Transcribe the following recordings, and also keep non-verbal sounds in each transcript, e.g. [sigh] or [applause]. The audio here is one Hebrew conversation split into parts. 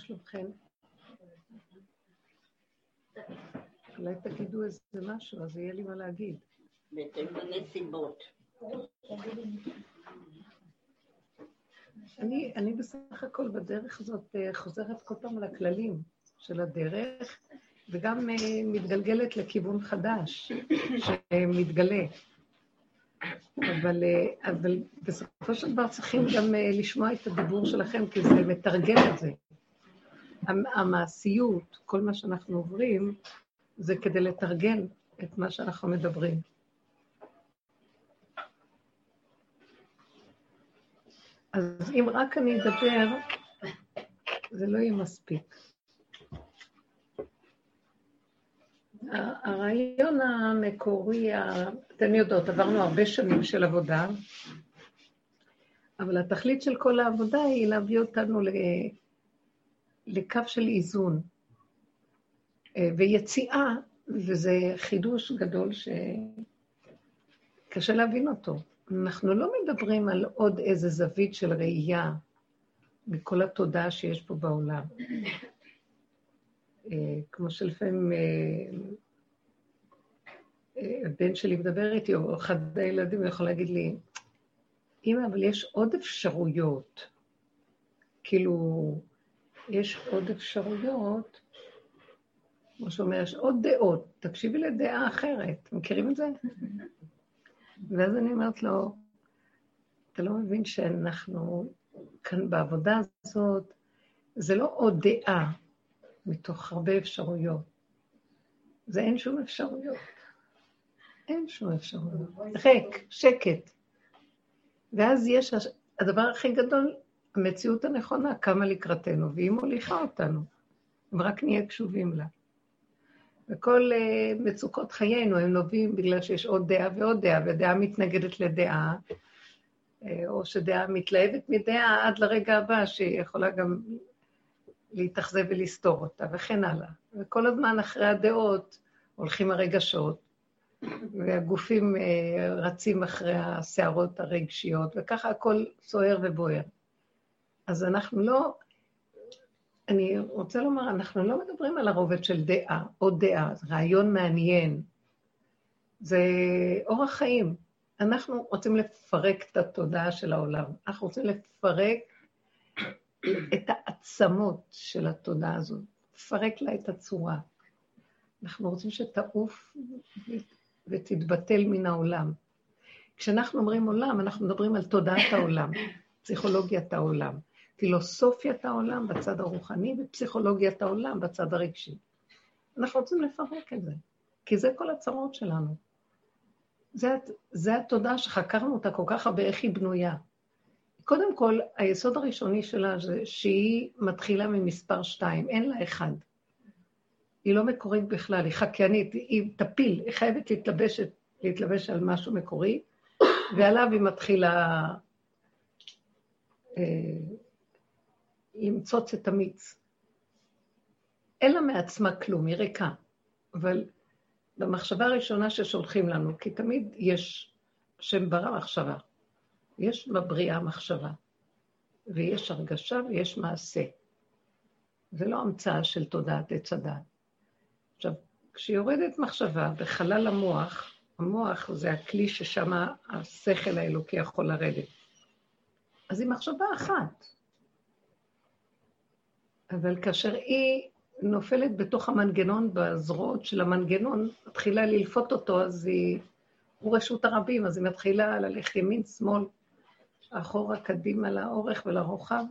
שלומכם? אולי תגידו איזה משהו, אז יהיה לי מה להגיד. בהתאם לנסיבות. אני, אני בסך הכל בדרך הזאת אה, חוזרת כל פעם לכללים של הדרך, וגם אה, מתגלגלת לכיוון חדש שמתגלה. אבל, אה, אבל בסופו של דבר צריכים גם לשמוע את הדיבור שלכם, כי זה מתרגם את זה. המעשיות, כל מה שאנחנו עוברים, זה כדי לתרגל את מה שאנחנו מדברים. אז אם רק אני אדבר, זה לא יהיה מספיק. הרעיון המקורי, אתן יודעות, עברנו הרבה שנים של עבודה, אבל התכלית של כל העבודה היא להביא אותנו לקו של איזון ויציאה, וזה חידוש גדול שקשה להבין אותו. אנחנו לא מדברים על עוד איזה זווית של ראייה מכל התודעה שיש פה בעולם. אה, כמו שלפעמים אה, אה, הבן שלי מדבר איתי, או אחד הילדים יכול להגיד לי, אמא, אבל יש עוד אפשרויות. כאילו, יש עוד אפשרויות, כמו שאומר, יש עוד דעות. תקשיבי לדעה אחרת. מכירים את זה? ואז אני אומרת לו, אתה לא מבין שאנחנו כאן בעבודה הזאת, זה לא עוד דעה מתוך הרבה אפשרויות. זה אין שום אפשרויות. אין שום אפשרויות. ריק, שקט. ואז יש, הדבר הכי גדול, המציאות הנכונה קמה לקראתנו, והיא מוליכה אותנו, אם רק נהיה קשובים לה. וכל uh, מצוקות חיינו הם נובעים בגלל שיש עוד דעה ועוד דעה, ודעה מתנגדת לדעה, uh, או שדעה מתלהבת מדעה עד לרגע הבא, שהיא יכולה גם להתאכזב ולסתור אותה, וכן הלאה. וכל הזמן אחרי הדעות הולכים הרגשות, והגופים uh, רצים אחרי הסערות הרגשיות, וככה הכל סוער ובוער. אז אנחנו לא אני רוצה לומר, אנחנו לא מדברים על הרובד של דעה, עוד דעה, זה רעיון מעניין. זה אורח חיים. אנחנו רוצים לפרק את התודעה של העולם. אנחנו רוצים לפרק את העצמות של התודעה הזאת, לפרק לה את הצורה. אנחנו רוצים שתעוף ותתבטל מן העולם. כשאנחנו אומרים עולם, אנחנו מדברים על תודעת העולם, פסיכולוגיית העולם. פילוסופיית העולם בצד הרוחני ופסיכולוגיית העולם בצד הרגשי. אנחנו רוצים לפרק את זה, כי זה כל הצרות שלנו. זה, זה התודעה שחקרנו אותה כל כך הרבה, איך היא בנויה. קודם כל, היסוד הראשוני שלה זה שהיא מתחילה ממספר שתיים, אין לה אחד. היא לא מקורית בכלל, היא חקיינית, היא תפיל, היא חייבת להתלבש, להתלבש על משהו מקורי, ועליו היא מתחילה אה, למצוץ את המיץ. אין לה מעצמה כלום, היא ריקה. אבל במחשבה הראשונה ששולחים לנו, כי תמיד יש שם ברא מחשבה. יש בבריאה מחשבה, ויש הרגשה ויש מעשה. זה לא המצאה של תודעת עץ הדת. עכשיו, כשיורדת מחשבה בחלל המוח, המוח זה הכלי ששם השכל האלוקי יכול לרדת. אז היא מחשבה אחת. אבל כאשר היא נופלת בתוך המנגנון, בזרועות של המנגנון, מתחילה ללפות אותו, אז היא... הוא רשות הרבים, אז היא מתחילה ללכת ימין, שמאל, אחורה, קדימה, לאורך ולרוחב,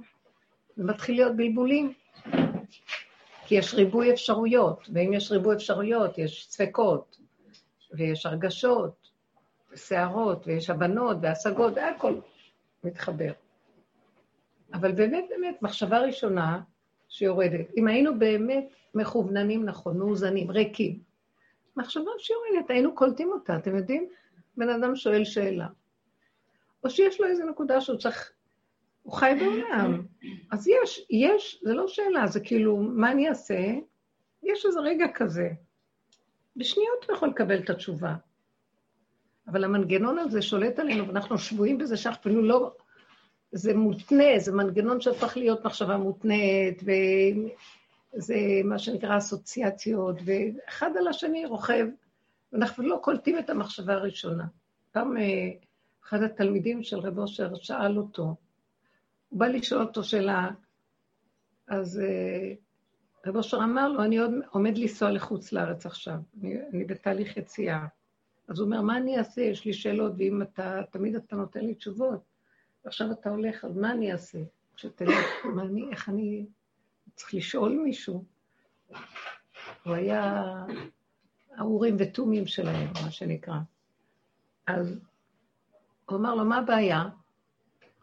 ומתחיל להיות בלבולים. כי יש ריבוי אפשרויות, ואם יש ריבוי אפשרויות, יש ספקות, ויש הרגשות, וסערות, ויש הבנות, והשגות, והכל מתחבר. אבל באמת, באמת, מחשבה ראשונה, שיורדת. אם היינו באמת מכווננים נכון, מאוזנים, ריקים, מחשבה שיורדת, היינו קולטים אותה, אתם יודעים? בן אדם שואל שאלה. או שיש לו איזו נקודה שהוא צריך... הוא חי בעולם. אז יש, יש, זה לא שאלה, זה כאילו, מה אני אעשה? יש איזה רגע כזה. בשניות הוא יכול לקבל את התשובה. אבל המנגנון הזה שולט עלינו, ואנחנו שבויים בזה שאנחנו אפילו לא זה מותנה, זה מנגנון שהפך להיות מחשבה מותנית, וזה מה שנקרא אסוציאציות, ואחד על השני רוכב, ואנחנו לא קולטים את המחשבה הראשונה. פעם אה, אחד התלמידים של רב אושר שאל אותו, הוא בא לשאול אותו שאלה, אז אה, רב אושר אמר לו, אני עוד עומד לנסוע לחוץ לארץ עכשיו, אני, אני בתהליך יציאה. אז הוא אומר, מה אני אעשה? יש לי שאלות, ואם אתה, תמיד אתה נותן לי תשובות, ועכשיו אתה הולך, אז מה אני אעשה? כשתלך, מה אני, איך אני... צריך לשאול מישהו. הוא היה האורים ותומים שלהם, מה שנקרא. אז הוא אמר לו, מה הבעיה?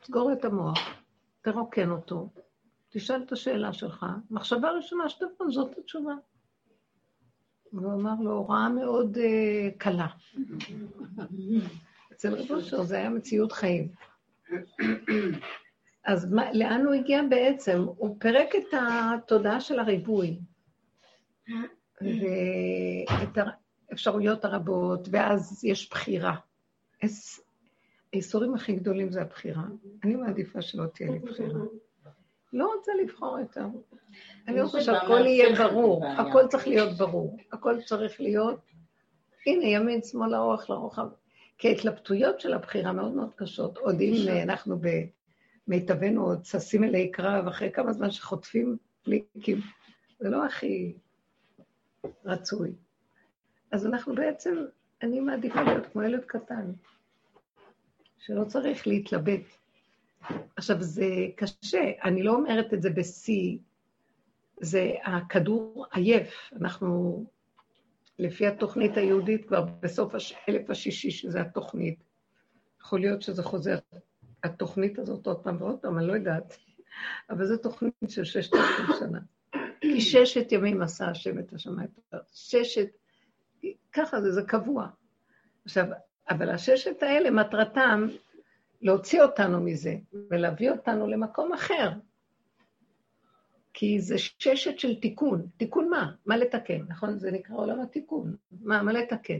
תסגור את המוח, תרוקן אותו, תשאל את השאלה שלך. מחשבה ראשונה שתבוא, זאת התשובה. והוא אמר לו, הוראה מאוד uh, קלה. אצל רב אושר זה היה מציאות חיים. אז מה, לאן הוא הגיע בעצם? הוא פירק את התודעה של הריבוי, ואת האפשרויות הרבות, ואז יש בחירה. האיסורים הכי גדולים זה הבחירה. אני מעדיפה שלא תהיה לי בחירה. לא רוצה לבחור יותר. אני רוצה שהכל יהיה ברור, הכל צריך להיות ברור, הכל צריך להיות, הנה, ימין, שמאל, ארוך, לרוחב. כי ההתלבטויות של הבחירה מאוד מאוד קשות. עוד אם אנחנו במיטבנו עוד ששים אלי קרב, אחרי כמה זמן שחוטפים פליקים, זה לא הכי רצוי. אז אנחנו בעצם, אני מעדיפה להיות כמו ילד קטן, שלא צריך להתלבט. עכשיו, זה קשה, אני לא אומרת את זה בשיא, זה הכדור עייף, אנחנו, לפי התוכנית היהודית, כבר בסוף האלף השישי, שזה התוכנית, יכול להיות שזה חוזר, התוכנית הזאת עוד פעם ועוד פעם, אני לא יודעת, אבל זו תוכנית של ששת אלפים שנה. כי ששת ימים עשה השם את השמיים, ששת, ככה זה, זה קבוע. עכשיו, אבל הששת האלה, מטרתם להוציא אותנו מזה ולהביא אותנו למקום אחר. כי זה ששת של תיקון. תיקון מה? מה לתקן, נכון? זה נקרא עולם התיקון. מה, מה לתקן?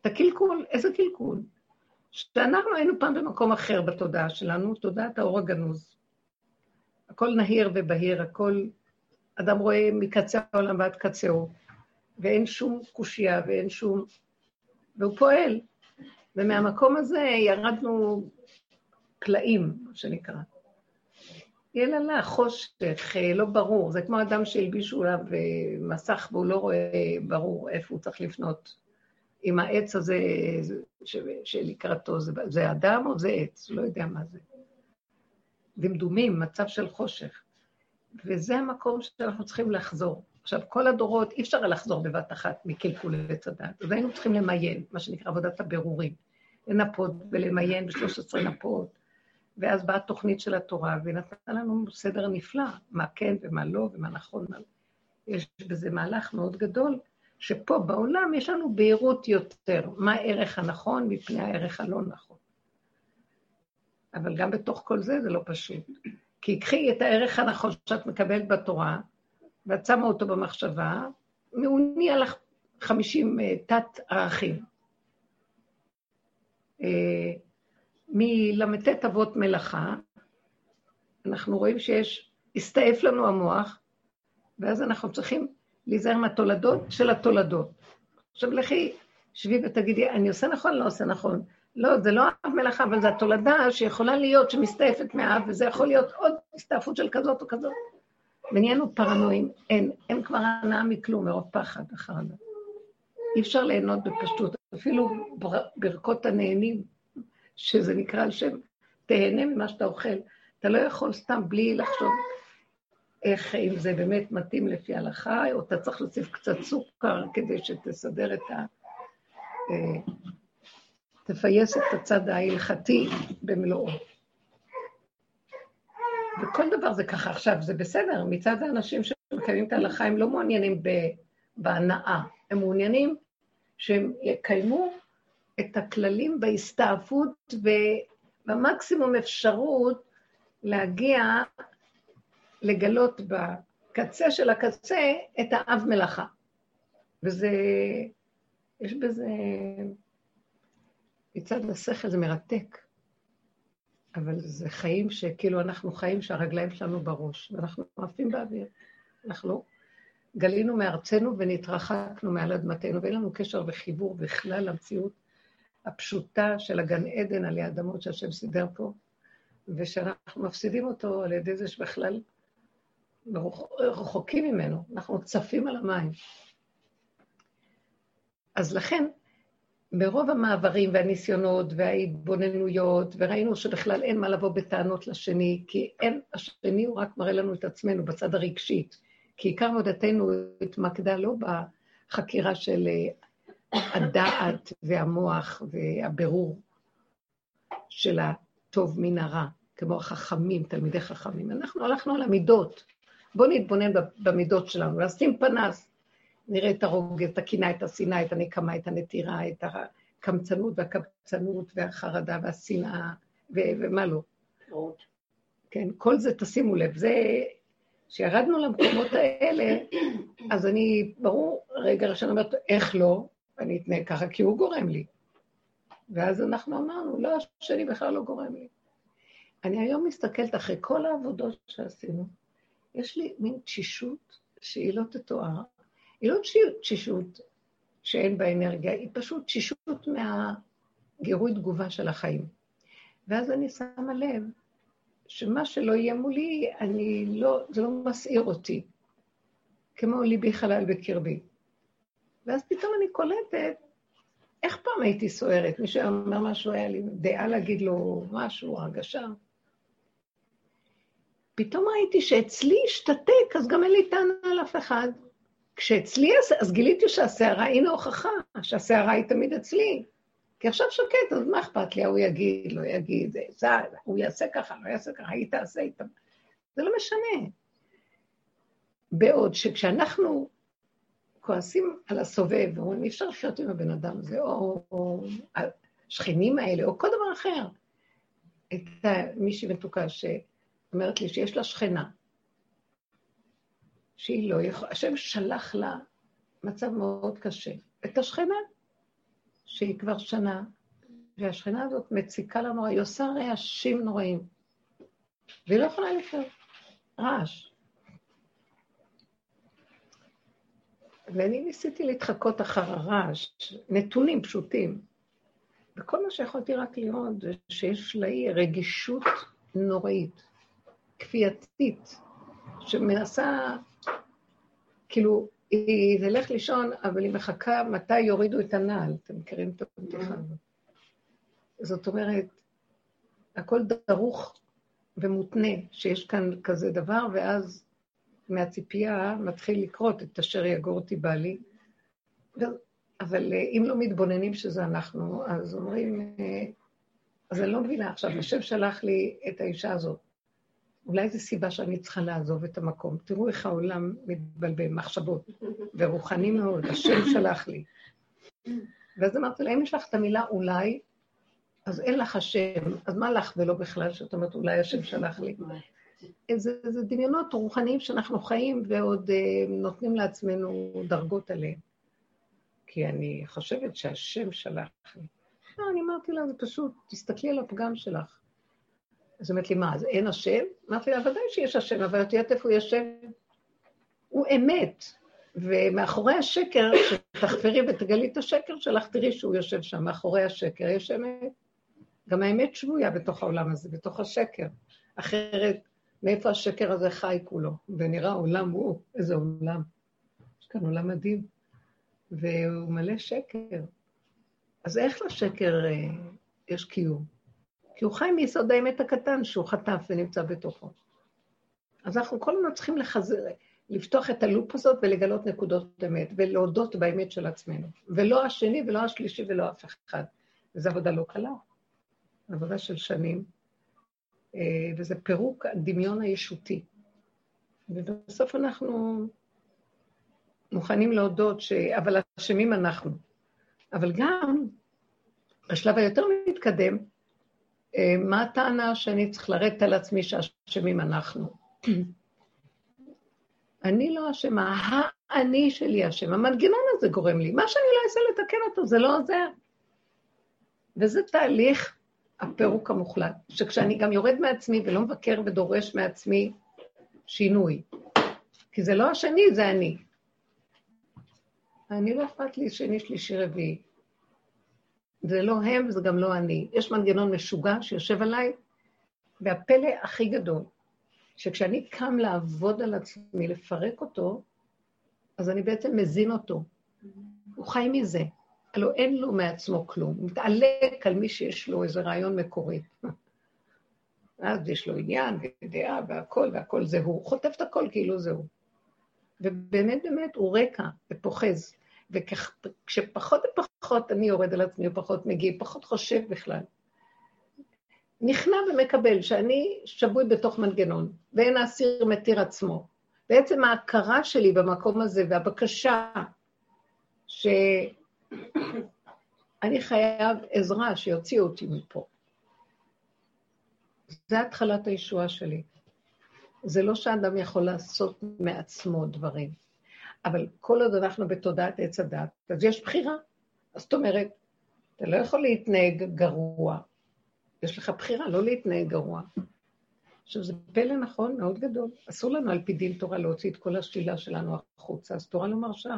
את הקלקול, איזה קלקול? שאנחנו היינו פעם במקום אחר בתודעה שלנו, תודעת האור הגנוז. הכל נהיר ובהיר, הכל... אדם רואה מקצה העולם ועד קצהו, ואין שום קושייה ואין שום... והוא פועל. ומהמקום הזה ירדנו קלעים, מה שנקרא. יללה, חושך, אה, לא ברור. זה כמו אדם שהלבישו עליו אה, מסך והוא לא רואה ברור איפה הוא צריך לפנות. אם העץ הזה שלקראתו, זה, זה אדם או זה עץ? לא יודע מה זה. דמדומים, מצב של חושך. וזה המקום שאנחנו צריכים לחזור. עכשיו, כל הדורות, אי אפשר לחזור בבת אחת מקלקול עץ הדת. אז היינו צריכים למיין, מה שנקרא עבודת הבירורים. לנפות ולמיין ב-13 נפות, ואז באה תוכנית של התורה, והיא נתנה לנו סדר נפלא, מה כן ומה לא ומה נכון. מה... יש בזה מהלך מאוד גדול, שפה בעולם יש לנו בהירות יותר, מה הערך הנכון מפני הערך הלא נכון. אבל גם בתוך כל זה זה לא פשוט. כי קחי את הערך הנכון שאת מקבלת בתורה, ואת שמה אותו במחשבה, הוא נהיה לך 50 אה, תת-ערכים. מל"ט אבות מלאכה, אנחנו רואים שיש, הסתעף לנו המוח, ואז אנחנו צריכים להיזהר מהתולדות של התולדות. עכשיו לכי, שבי ותגידי, אני עושה נכון, לא עושה נכון. לא, זה לא אב מלאכה, אבל זו התולדה שיכולה להיות, שמסתעפת מהאב, וזה יכול להיות עוד הסתעפות של כזאת או כזאת. ונהיינו פרנואים, אין, אין כבר הנאה מכלום, מרוב פחד וחרדה. אי אפשר ליהנות בפשטות, אפילו ברכות הנהנים שזה נקרא על שם, תהנה ממה שאתה אוכל. אתה לא יכול סתם בלי לחשוב איך, אם זה באמת מתאים לפי ההלכה, או אתה צריך להוסיף קצת סוכר כדי שתסדר את ה... אה, תפייס את הצד ההלכתי במלואו. וכל דבר זה ככה. עכשיו, זה בסדר, מצד האנשים שמקיימים את ההלכה, הם לא מעוניינים בהנאה, הם מעוניינים שהם יקיימו את הכללים בהסתעפות ובמקסימום אפשרות להגיע, לגלות בקצה של הקצה את האב מלאכה. וזה, יש בזה, מצד השכל זה מרתק. אבל זה חיים שכאילו אנחנו חיים שהרגליים שלנו בראש, ואנחנו עפים באוויר. אנחנו גלינו מארצנו ונתרחקנו מעל אדמתנו, ואין לנו קשר וחיבור בכלל למציאות הפשוטה של הגן עדן עלי אדמות שהשם סידר פה, ושאנחנו מפסידים אותו על ידי זה שבכלל רחוקים ממנו, אנחנו צפים על המים. אז לכן, ברוב המעברים והניסיונות וההתבוננויות, וראינו שבכלל אין מה לבוא בטענות לשני, כי אין, השני הוא רק מראה לנו את עצמנו בצד הרגשי. כי עיקר עבודתנו התמקדה לא בחקירה של הדעת והמוח והבירור של הטוב מן הרע, כמו החכמים, תלמידי חכמים. אנחנו הלכנו על המידות. בואו נתבונן במידות שלנו, לשים פנס, נראה את הרוגז, את הקנאה, את השנאה, את הנקמה, את הנטירה, את הקמצנות והקבצנות והחרדה והשנאה, ו- ומה לא. כן, כל זה, תשימו לב, זה, כשירדנו למקומות האלה, אז אני, ברור, רגע ראשון אומרת, איך לא? אני אתנהג ככה, כי הוא גורם לי. ואז אנחנו אמרנו, לא, השני בכלל לא גורם לי. אני היום מסתכלת אחרי כל העבודות שעשינו, יש לי מין תשישות שהיא לא תתואר. היא לא תשישות שאין בה אנרגיה, היא פשוט תשישות מהגירוי תגובה של החיים. ואז אני שמה לב שמה שלא יהיה מולי, אני לא, זה לא מסעיר אותי, כמו ליבי חלל בקרבי. ואז פתאום אני קולטת, איך פעם הייתי סוערת? מישהו אומר משהו, היה לי דעה להגיד לו משהו, הרגשה. פתאום ראיתי שאצלי השתתק, אז גם אין לי טענה על אף אחד. כשאצלי, אז גיליתי שהסערה, הנה הוכחה, שהסערה היא תמיד אצלי. כי עכשיו שקט, אז מה אכפת לי? הוא יגיד, לא יגיד, זה, הוא יעשה ככה, לא יעשה ככה, היא תעשה איתה. זה לא משנה. בעוד שכשאנחנו כועסים על הסובב, ואומרים, אי אפשר לחיות עם הבן אדם הזה, או, או השכנים האלה, או כל דבר אחר. הייתה מישהי מתוקה שאומרת לי שיש לה שכנה, שהיא לא יכולה, השם שלח לה מצב מאוד קשה. את השכנה, שהיא כבר שנה, והשכנה הזאת מציקה לנו, היא עושה רעשים נוראים, והיא לא יכולה לחיות. רעש. ואני ניסיתי להתחקות אחר הרעש, נתונים פשוטים. וכל מה שיכולתי רק לראות זה שיש לה רגישות נוראית, כפייתית, שמנסה כאילו, היא תלך לישון, אבל היא מחכה מתי יורידו את הנעל. אתם מכירים את הבדיחה הזאת. זאת אומרת, הכל דרוך ומותנה שיש כאן כזה דבר, ואז מהציפייה מתחיל לקרות את אשר יגור אותי בעלי. אבל אה, אם לא מתבוננים שזה אנחנו, אז אומרים, אה, אז אני לא מבינה עכשיו, השם שלח לי את האישה הזאת. אולי זו סיבה שאני צריכה לעזוב את המקום. תראו איך העולם מתבלבל, מחשבות, ורוחני מאוד, השם שלח לי. ואז אמרתי לה, אם יש לך את המילה אולי, אז אין לך השם, אז מה לך ולא בכלל, שאת אומרת, אולי השם שלח לי? זה, זה דמיונות רוחניים שאנחנו חיים ועוד uh, נותנים לעצמנו דרגות עליהם. כי אני חושבת שהשם שלח לי. לא, אני אמרתי לה, זה פשוט, תסתכלי על הפגם שלך. אז היא אומרת לי, מה, אז אין השם? אמרתי לה, ודאי שיש השם, אבל את יודעת איפה הוא יושב? הוא אמת. ומאחורי השקר, שתחפרי ותגלי את השקר שלך, תראי שהוא יושב שם, מאחורי השקר יש אמת. גם האמת שבויה בתוך העולם הזה, בתוך השקר. אחרת, מאיפה השקר הזה חי כולו? ונראה עולם הוא, איזה עולם. יש כאן עולם מדהים, והוא מלא שקר. אז איך לשקר אה, יש קיום? כי הוא חי מיסוד האמת הקטן שהוא חטף ונמצא בתוכו. אז אנחנו כל הזמן צריכים לחזר, לפתוח את הלופ הזאת ולגלות נקודות אמת, ולהודות באמת של עצמנו. ולא השני ולא השלישי ולא אף אחד. וזו עבודה לא קלה, עבודה של שנים, וזה פירוק הדמיון הישותי. ובסוף אנחנו מוכנים להודות ש... אבל אשמים אנחנו. אבל גם, בשלב היותר מתקדם, אה, מה הטענה שאני צריך לרדת על עצמי שאשמים אנחנו? [clears throat] אני לא אשמה, האני שלי אשם. המנגנון הזה גורם לי. מה שאני לא אעשה לתקן אותו, זה לא עוזר. וזה תהליך הפירוק המוחלט, שכשאני גם יורד מעצמי ולא מבקר ודורש מעצמי שינוי, כי זה לא השני, זה אני. אני לא אכפת לי שני, שלישי, רביעי. זה לא הם וזה גם לא אני. יש מנגנון משוגע שיושב עליי, והפלא הכי גדול, שכשאני קם לעבוד על עצמי, לפרק אותו, אז אני בעצם מזין אותו. הוא חי מזה. הלוא אין לו מעצמו כלום. הוא מתעלק על מי שיש לו איזה רעיון מקורי. אז יש לו עניין ודעה והכל, והכל זה הוא. חוטף את הכל כאילו זה הוא. ובאמת באמת הוא רקע ופוחז. וכשפחות ופחות אני יורד על עצמי, פחות מגיב, פחות חושב בכלל. נכנע ומקבל שאני שבוי בתוך מנגנון, ואין האסיר מתיר עצמו. בעצם ההכרה שלי במקום הזה והבקשה שאני חייב עזרה שיוציאו אותי מפה. זה התחלת הישועה שלי. זה לא שאדם יכול לעשות מעצמו דברים. אבל כל עוד אנחנו בתודעת עץ הדת, אז יש בחירה. זאת אומרת, אתה לא יכול להתנהג גרוע. יש לך בחירה לא להתנהג גרוע. עכשיו, זה פלא נכון מאוד גדול. אסור לנו על פי דין תורה להוציא את כל השלילה שלנו החוצה, אז תורה לא מרשה.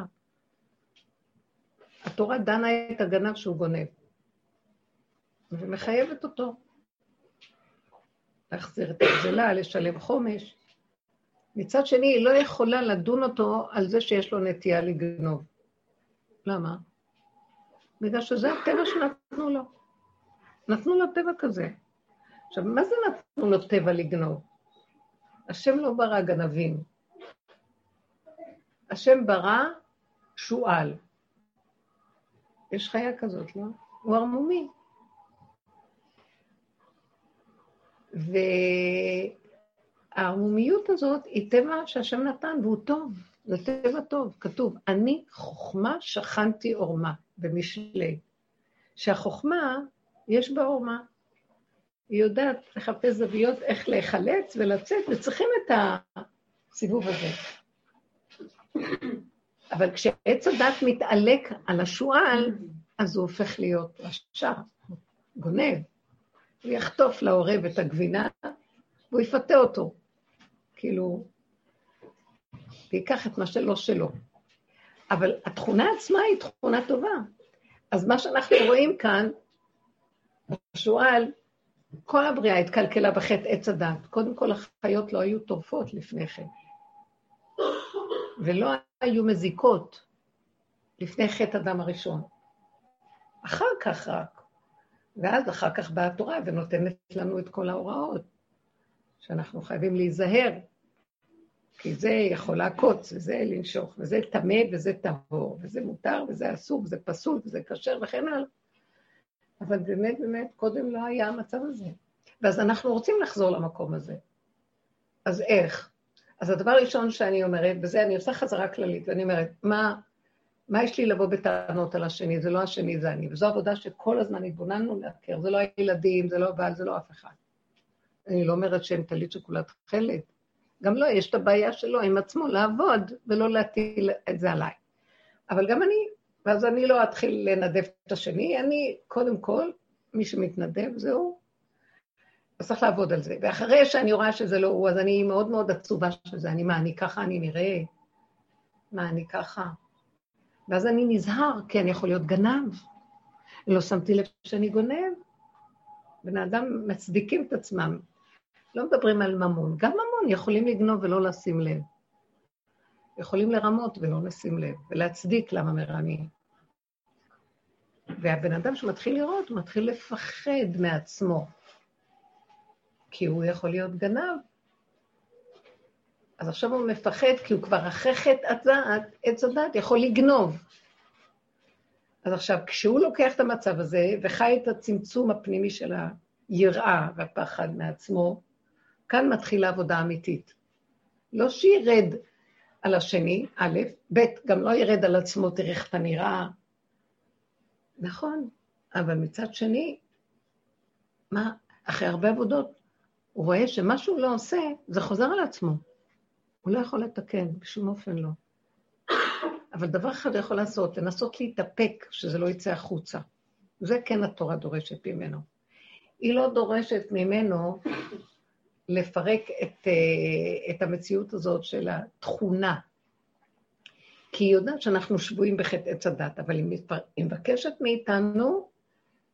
התורה דנה את הגנב שהוא גונב, ומחייבת אותו. להחזיר את הגזלה, לשלם חומש. מצד שני, היא לא יכולה לדון אותו על זה שיש לו נטייה לגנוב. למה? בגלל שזה הטבע שנתנו לו. נתנו לו טבע כזה. עכשיו, מה זה נתנו לו טבע לגנוב? השם לא ברא גנבים. השם ברא שועל. יש חיה כזאת, לא? הוא ערמומי. והערמומיות הזאת היא טבע שהשם נתן, והוא טוב, זה טבע טוב. כתוב, אני חוכמה שכנתי עורמה, במשלי. שהחוכמה, יש בה עורמה. היא יודעת לחפש זוויות איך להיחלץ ולצאת, וצריכים את הסיבוב הזה. אבל כשעץ הדת מתעלק על השועל, אז הוא הופך להיות רשע, גונב. הוא יחטוף לעורב את הגבינה, והוא יפתה אותו. כאילו, ויקח את מה שלא שלו. אבל התכונה עצמה היא תכונה טובה. אז מה שאנחנו רואים כאן, השועל, כל הבריאה התקלקלה בחטא עץ הדת. קודם כל, החיות לא היו טורפות לפני כן. ולא היו מזיקות לפני חטא אדם הראשון. אחר כך רק. ואז אחר כך באה התורה ונותנת לנו את כל ההוראות, שאנחנו חייבים להיזהר, כי זה יכול לעקוץ, וזה לנשוך, וזה טמא וזה טהור, וזה מותר וזה אסור, וזה פסול וזה כשר וכן הלאה. אבל באמת, באמת, קודם לא היה המצב הזה. ואז אנחנו רוצים לחזור למקום הזה. אז איך? אז הדבר הראשון שאני אומרת, בזה אני עושה חזרה כללית, ואני אומרת, מה, מה יש לי לבוא בטענות על השני? זה לא השני, זה אני. וזו עבודה שכל הזמן התבוננו להכיר. זה לא הילדים, זה לא הבעל, זה לא אף אחד. אני לא אומרת שהם טלית שכולה תכלת. גם לא, יש את הבעיה שלו עם עצמו לעבוד, ולא להטיל את זה עליי. אבל גם אני, ואז אני לא אתחיל לנדב את השני, אני, קודם כל, מי שמתנדב זהו, אז צריך לעבוד על זה. ואחרי שאני רואה שזה לא הוא, אז אני מאוד מאוד עצובה שזה אני, מה, אני ככה אני נראה? מה, אני ככה? ואז אני נזהר, כי אני יכול להיות גנב. לא שמתי לב שאני גונב. בני אדם מצדיקים את עצמם. לא מדברים על ממון. גם ממון יכולים לגנוב ולא לשים לב. יכולים לרמות ולא לשים לב, ולהצדיק למה מרמים. והבן אדם שמתחיל לראות, הוא מתחיל לפחד מעצמו. כי הוא יכול להיות גנב. אז עכשיו הוא מפחד, כי הוא כבר אחרי חטא הדעת, עץ הדעת, יכול לגנוב. אז עכשיו, כשהוא לוקח את המצב הזה וחי את הצמצום הפנימי של היראה והפחד מעצמו, כאן מתחילה עבודה אמיתית. לא שירד על השני, א', ב', גם לא ירד על עצמו, תראה איך אתה נראה. נכון, אבל מצד שני, מה, אחרי הרבה עבודות, הוא רואה שמה שהוא לא עושה, זה חוזר על עצמו. הוא לא יכול לתקן, בשום אופן לא. אבל דבר אחד הוא יכול לעשות, לנסות להתאפק, שזה לא יצא החוצה. זה כן התורה דורשת ממנו. היא לא דורשת ממנו לפרק את, אה, את המציאות הזאת של התכונה. כי היא יודעת שאנחנו שבויים בחטא עץ הדת, אבל היא, מבקשת מאיתנו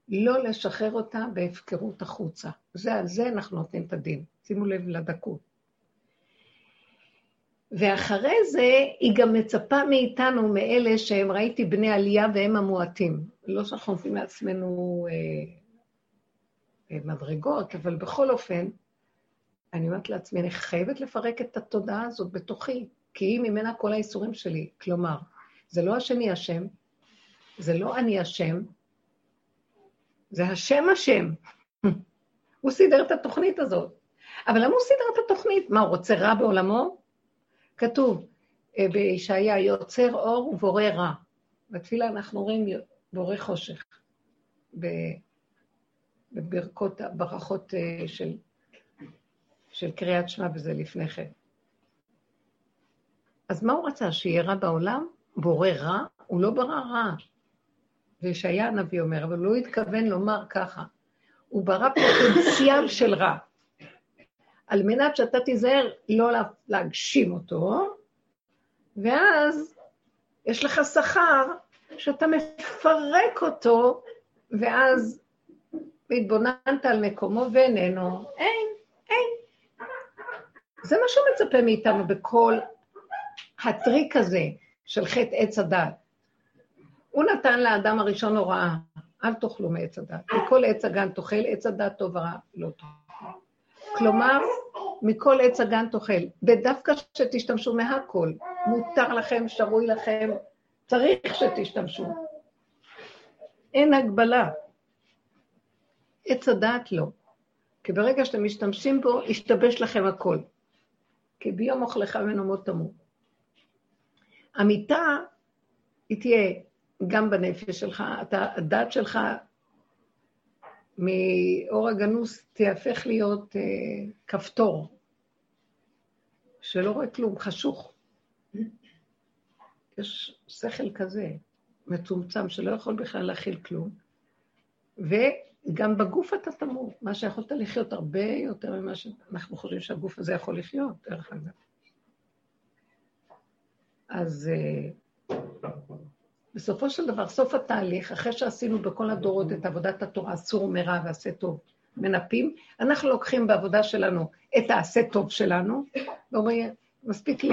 לא לשחרר אותה בהפקרות החוצה. זה על זה אנחנו נותנים את הדין. שימו לב לדקות. ואחרי זה היא גם מצפה מאיתנו, מאלה שהם ראיתי בני עלייה והם המועטים. לא שאנחנו נותנים לעצמנו אה, אה, מדרגות, אבל בכל אופן, אני אומרת לעצמי, אני חייבת לפרק את התודעה הזאת בתוכי, כי היא ממנה כל האיסורים שלי. כלומר, זה לא השני אשם, זה לא אני אשם, זה השם אשם. [laughs] הוא סידר את התוכנית הזאת. אבל למה הוא סידר את התוכנית? מה, הוא רוצה רע בעולמו? כתוב אה, בישעיה, יוצר אור ובורא רע. בתפילה אנחנו רואים בורא חושך. בברכות, ברכות אה, של, של קריאת שמע וזה לפני כן. אז מה הוא רצה? שיהיה רע בעולם? בורא רע? הוא לא ברא רע. וישעיה הנביא אומר, אבל הוא התכוון לומר ככה, הוא ברא פוטנציאל של רע. על מנת שאתה תיזהר לא להגשים אותו, ואז יש לך שכר שאתה מפרק אותו, ואז התבוננת על מקומו ואיננו, אין, אין. זה מה שהוא מצפה מאיתנו בכל הטריק הזה של חטא עץ הדת. הוא נתן לאדם הראשון הוראה, אל תאכלו מעץ הדת. מכל עץ הגן תאכל, עץ הדת טוב ורע לא תאכל. כלומר, מכל עץ הגן תאכל, ודווקא שתשתמשו מהכל. מותר לכם, שרוי לכם, צריך שתשתמשו. אין הגבלה. עץ הדעת לא. כי ברגע שאתם משתמשים בו, ישתבש לכם הכל. כי ביום אוכלך ממנו מות תמות. המיטה, היא תהיה גם בנפש שלך, אתה, הדת שלך מאור הגנוז תהפך להיות אה, כפתור, שלא רואה כלום, חשוך. יש שכל כזה, מצומצם, שלא יכול בכלל להכיל כלום. וגם בגוף אתה תמור, מה שיכולת לחיות הרבה יותר ממה שאנחנו חושבים שהגוף הזה יכול לחיות, דרך אגב. אז אה, בסופו של דבר, סוף התהליך, אחרי שעשינו בכל הדורות את עבודת התורה, אסור מרע ועשה טוב, מנפים, אנחנו לוקחים בעבודה שלנו את העשה טוב שלנו, ואומרים, מספיק.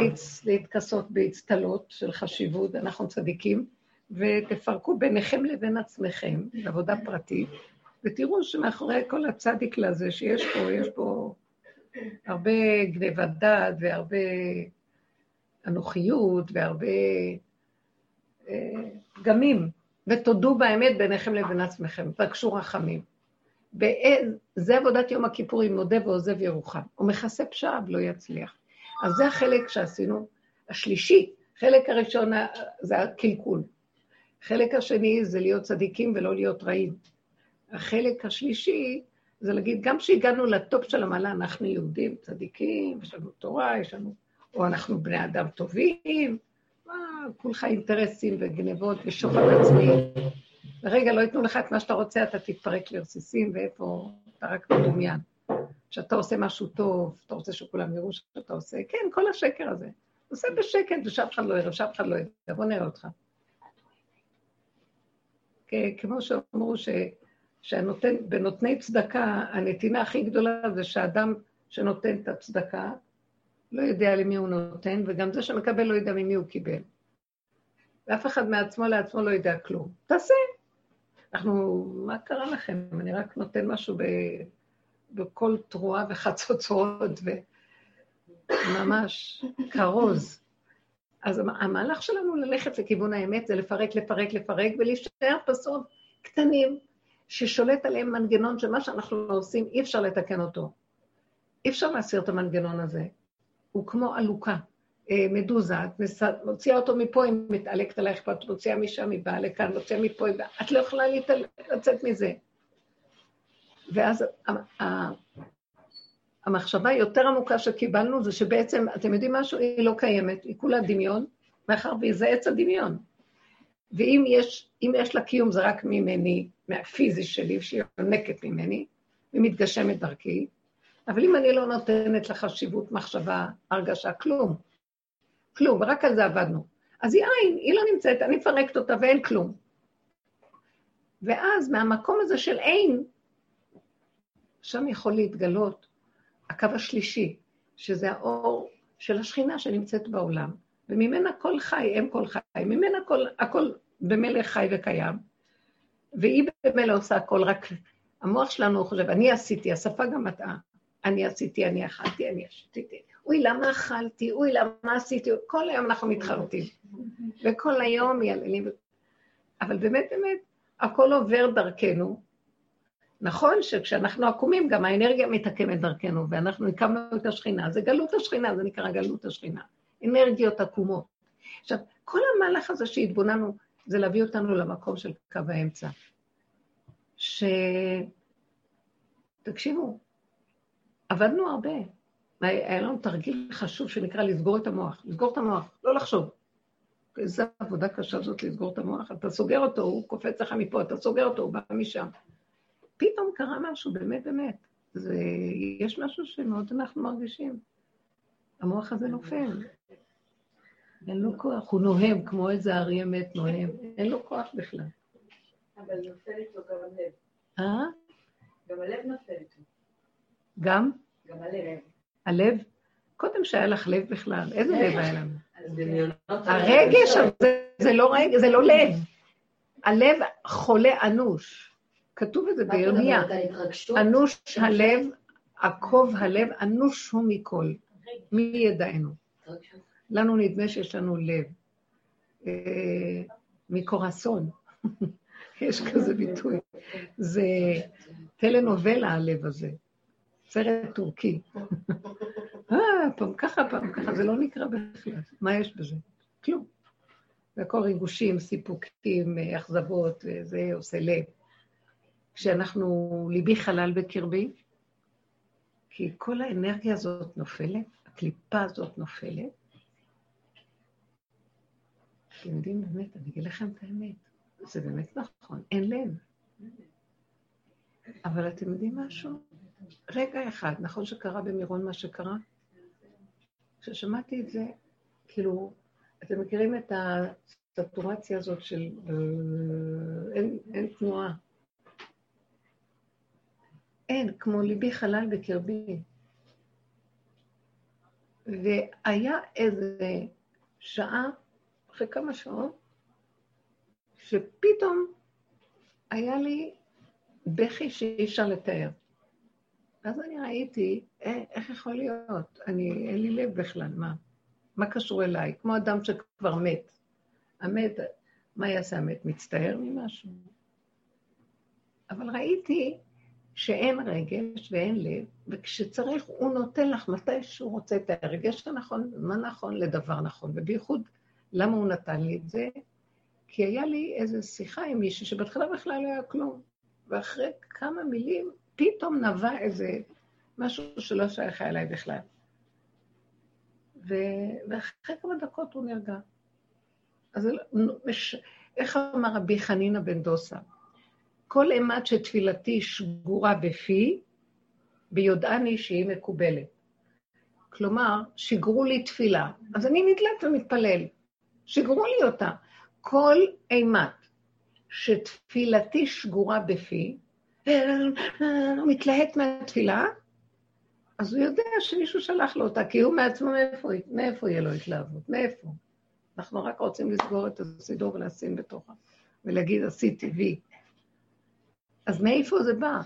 להתכסות באצטלות של חשיבות, אנחנו צדיקים, ותפרקו ביניכם לבין עצמכם, בעבודה פרטית, ותראו שמאחורי כל הצדיק לזה שיש פה, יש פה הרבה גניבת דעת והרבה אנוכיות והרבה פגמים, ותודו באמת ביניכם לבין עצמכם, תבקשו רחמים. זה עבודת יום הכיפורים, מודה ועוזב ירוחם. הוא מכסה פשעיו, לא יצליח. אז זה החלק שעשינו. השלישי, חלק הראשון זה הקלקול. חלק השני זה להיות צדיקים ולא להיות רעים. החלק השלישי זה להגיד, גם כשהגענו לטופ של המעלה, אנחנו יהודים צדיקים, יש לנו תורה, יש לנו... או אנחנו בני אדם טובים, כולך אינטרסים וגנבות ושוחד עצמי. ורגע, לא ייתנו לך את מה שאתה רוצה, אתה תתפרק לרסיסים, ואיפה אתה רק מדומיין. כשאתה עושה משהו טוב, אתה רוצה שכולם יראו שאתה עושה, כן, כל השקר הזה. עושה בשקט, ושאף אחד לא יראה, שאף אחד לא יראה, בוא נראה אותך. כמו שאמרו, ש... שהנותן, בנותני צדקה, הנתינה הכי גדולה זה שאדם שנותן את הצדקה, לא יודע למי הוא נותן, וגם זה שמקבל לא יודע ממי הוא קיבל. ואף אחד מעצמו לעצמו לא יודע כלום. תעשה. אנחנו, מה קרה לכם? אני רק נותן משהו ב, בכל תרועה וחצוצרות, וממש כרוז. אז המהלך שלנו ללכת לכיוון האמת זה לפרק, לפרק, לפרק, ולהישאר בסוף קטנים, ששולט עליהם מנגנון שמה שאנחנו עושים, אי אפשר לתקן אותו. אי אפשר להסיר את המנגנון הזה. הוא כמו עלוקה, מדוזה, את מוציאה אותו מפה, היא מתעלקת עלייך, ואת מוציאה משם, היא באה לכאן, מוציאה מפה, את לא יכולה לצאת מזה. ואז המחשבה היותר עמוקה שקיבלנו זה שבעצם, אתם יודעים משהו? היא לא קיימת, היא כולה דמיון, מאחר וזה עץ הדמיון. ואם יש, יש לה קיום זה רק ממני, מהפיזי שלי, שהיא יונקת ממני, ומתגשמת דרכי, אבל אם אני לא נותנת לחשיבות, מחשבה, הרגשה, כלום, כלום, רק על זה עבדנו. אז היא אין, היא לא נמצאת, אני מפרקת אותה ואין כלום. ואז מהמקום הזה של אין, שם יכול להתגלות הקו השלישי, שזה האור של השכינה שנמצאת בעולם, וממנה כל חי, הם כל חי, ממנה כל, הכל במילא חי וקיים, והיא במילא עושה הכל, רק המוח שלנו חושב, אני עשיתי, השפה גם מטעה, אני עשיתי, אני אכלתי, אני עשיתי, אוי, למה אכלתי, אוי, למה עשיתי, כל היום אנחנו מתחרטים, וכל היום מייללים, אבל באמת, באמת, הכל עובר דרכנו. נכון שכשאנחנו עקומים, גם האנרגיה מתעקמת דרכנו, ואנחנו הקמנו את השכינה, זה גלות השכינה, זה נקרא גלות השכינה. אנרגיות עקומות. עכשיו, כל המהלך הזה שהתבוננו, זה להביא אותנו למקום של קו האמצע. ש... תקשיבו, עבדנו הרבה. היה לנו תרגיל חשוב שנקרא לסגור את המוח. לסגור את המוח, לא לחשוב. איזו עבודה קשה זאת לסגור את המוח. אתה סוגר אותו, הוא קופץ לך מפה, אתה סוגר אותו, הוא בא משם. פתאום קרה משהו, באמת באמת. זה, יש משהו שמאוד אנחנו מרגישים. המוח הזה נופל. אין לו כוח, הוא נוהם כמו איזה אריה מת נוהם, אין לו כוח בכלל. אבל נופל איתו גם הלב. אה? גם הלב נופל איתו. גם? גם הלב. הלב? קודם שהיה לך לב בכלל, איזה לב היה לנו? הרגש הזה, זה לא רגש, זה לא לב. הלב חולה אנוש. כתוב את זה בירמיה. אנוש הלב, עקוב הלב, אנוש הוא מכל. מי ידענו? לנו נדמה שיש לנו לב. אה, מקורסון. [laughs] יש כזה ביטוי. זה טלנובלה, הלב הזה. סרט טורקי. אה, פעם ככה, פעם ככה, זה לא נקרא בכלל. מה יש בזה? כלום. והכל ריגושים, סיפוקים, אכזבות, זה עושה לב. כשאנחנו, ליבי חלל בקרבי, כי כל האנרגיה הזאת נופלת, הקליפה הזאת נופלת. אתם יודעים, באמת, אני אגיד לכם את האמת, זה באמת נכון, אין לב. אבל אתם יודעים משהו? רגע אחד, נכון שקרה במירון מה שקרה? כששמעתי את זה, כאילו, אתם מכירים את הסטורציה הזאת של אין, אין תנועה. אין, כמו ליבי חלל בקרבי. והיה איזה שעה, אחרי כמה שעות, שפתאום היה לי בכי שאי אפשר לתאר. אז אני ראיתי, אה, איך יכול להיות? אני, אין לי לב בכלל, מה? מה קשור אליי? כמו אדם שכבר מת. המת, מה יעשה המת? מצטער ממשהו? אבל ראיתי שאין רגש ואין לב, וכשצריך הוא נותן לך מתי שהוא רוצה את הרגש הנכון, מה נכון לדבר נכון. ובייחוד, למה הוא נתן לי את זה? כי היה לי איזו שיחה עם מישהו שבהתחלה בכלל לא היה כלום. ואחרי כמה מילים, פתאום נבע איזה משהו שלא שייך אליי בכלל. ו... ואחרי כמה דקות הוא נרגע. אז מש... איך אמר רבי חנינא בן דוסה? כל אימת שתפילתי שגורה בפי, ביודעני שהיא מקובלת. כלומר, שיגרו לי תפילה, אז אני נדלק ומתפלל. שיגרו לי אותה. כל אימת שתפילתי שגורה בפי, הוא מתלהט מהתפילה, אז הוא יודע שמישהו שלח לו אותה, כי הוא מעצמו, מאיפה, מאיפה יהיה לו התלהבות? מאיפה? אנחנו רק רוצים לסגור את הסידור ולשים בתוכה, ולהגיד, עשיתי וי. אז מאיפה זה בא?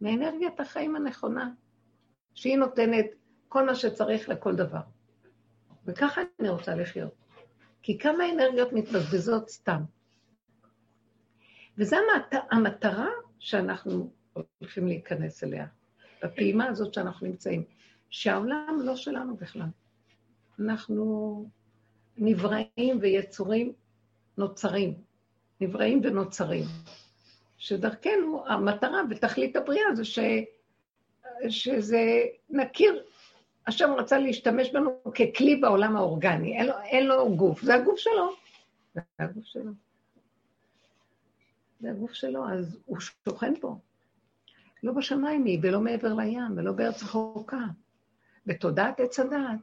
מאנרגיית החיים הנכונה, שהיא נותנת כל מה שצריך לכל דבר. וככה אני רוצה לחיות. כי כמה אנרגיות מתבזבזות סתם. וזו. המטרה שאנחנו הולכים להיכנס אליה, בפעימה הזאת שאנחנו נמצאים, שהעולם לא שלנו בכלל. אנחנו נבראים ויצורים נוצרים, נבראים ונוצרים. שדרכנו, המטרה ותכלית הבריאה זה ש... שזה נכיר, השם רצה להשתמש בנו ככלי בעולם האורגני, אין לו, אין לו גוף, זה הגוף שלו. זה הגוף שלו. זה הגוף שלו, אז הוא שוכן פה. לא בשמיים היא, ולא מעבר לים, ולא בארץ רחוקה. בתודעת עץ הדעת,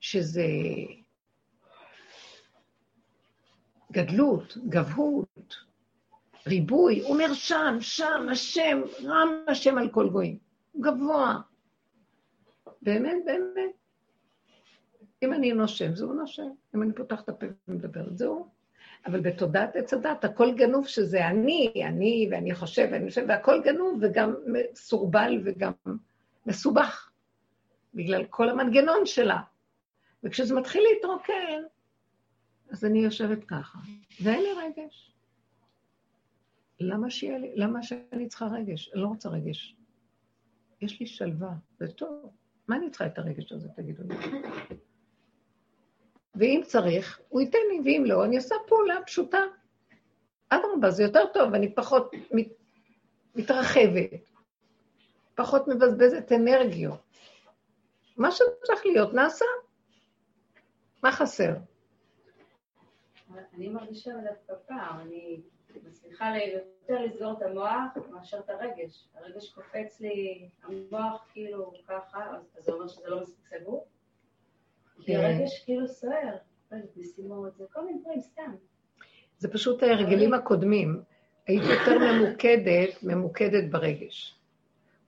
שזה גדלות, גבהות, ריבוי, הוא אומר שם, שם, השם, רם השם על כל גויים, גבוה. באמת, באמת. אם אני נושם, זהו נושם. אם אני פותחת את הפה ומדברת, זהו. אבל בתודעת עץ הדת, הכל גנוב שזה אני, אני, ואני חושב, ואני חושב, והכל גנוב וגם מסורבל וגם מסובך, בגלל כל המנגנון שלה. וכשזה מתחיל להתרוקן, אז אני יושבת ככה, ואין לי רגש. למה שיהיה לי, למה שאני צריכה רגש? אני לא רוצה רגש. יש לי שלווה, זה טוב. מה אני צריכה את הרגש הזה, תגידו לי? ואם צריך, הוא ייתן לי, ואם לא, אני עושה פעולה פשוטה. אדרבה, זה יותר טוב, אני פחות מת, מתרחבת, פחות מבזבזת אנרגיות. מה שצריך להיות, נעשה. מה חסר? אני מרגישה דווקא פעם, אני מצליחה יותר לסגור את המוח מאשר את הרגש. הרגש קופץ לי, המוח כאילו ככה, אז זה אומר שזה לא מספיק סגור. כי כן. הרגש כאילו סוער, משימות, זה כל מיני דברים, סתם. זה פשוט ההרגלים הקודמים. היית יותר ממוקדת, ממוקדת ברגש.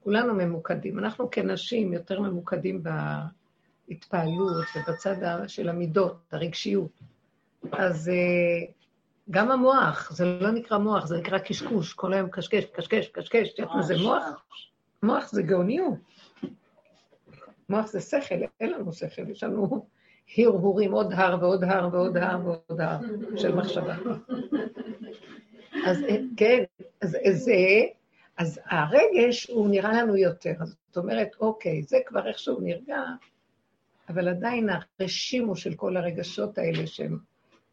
כולנו ממוקדים. אנחנו כנשים יותר ממוקדים בהתפעלות ובצד של המידות, הרגשיות. אז אה, גם המוח, זה לא נקרא מוח, זה נקרא קשקוש, כל היום קשקש, קשקש, קשקש, את יודעת מה זה מוח? מוח זה גאוניות. מוח זה שכל, אין לנו שכל, יש לנו הרהורים, עוד הר ועוד הר ועוד הר ועוד הר של מחשבה. אז כן, אז זה, אז הרגש הוא נראה לנו יותר. זאת אומרת, אוקיי, זה כבר איכשהו נרגע, אבל עדיין הרשימו של כל הרגשות האלה שהם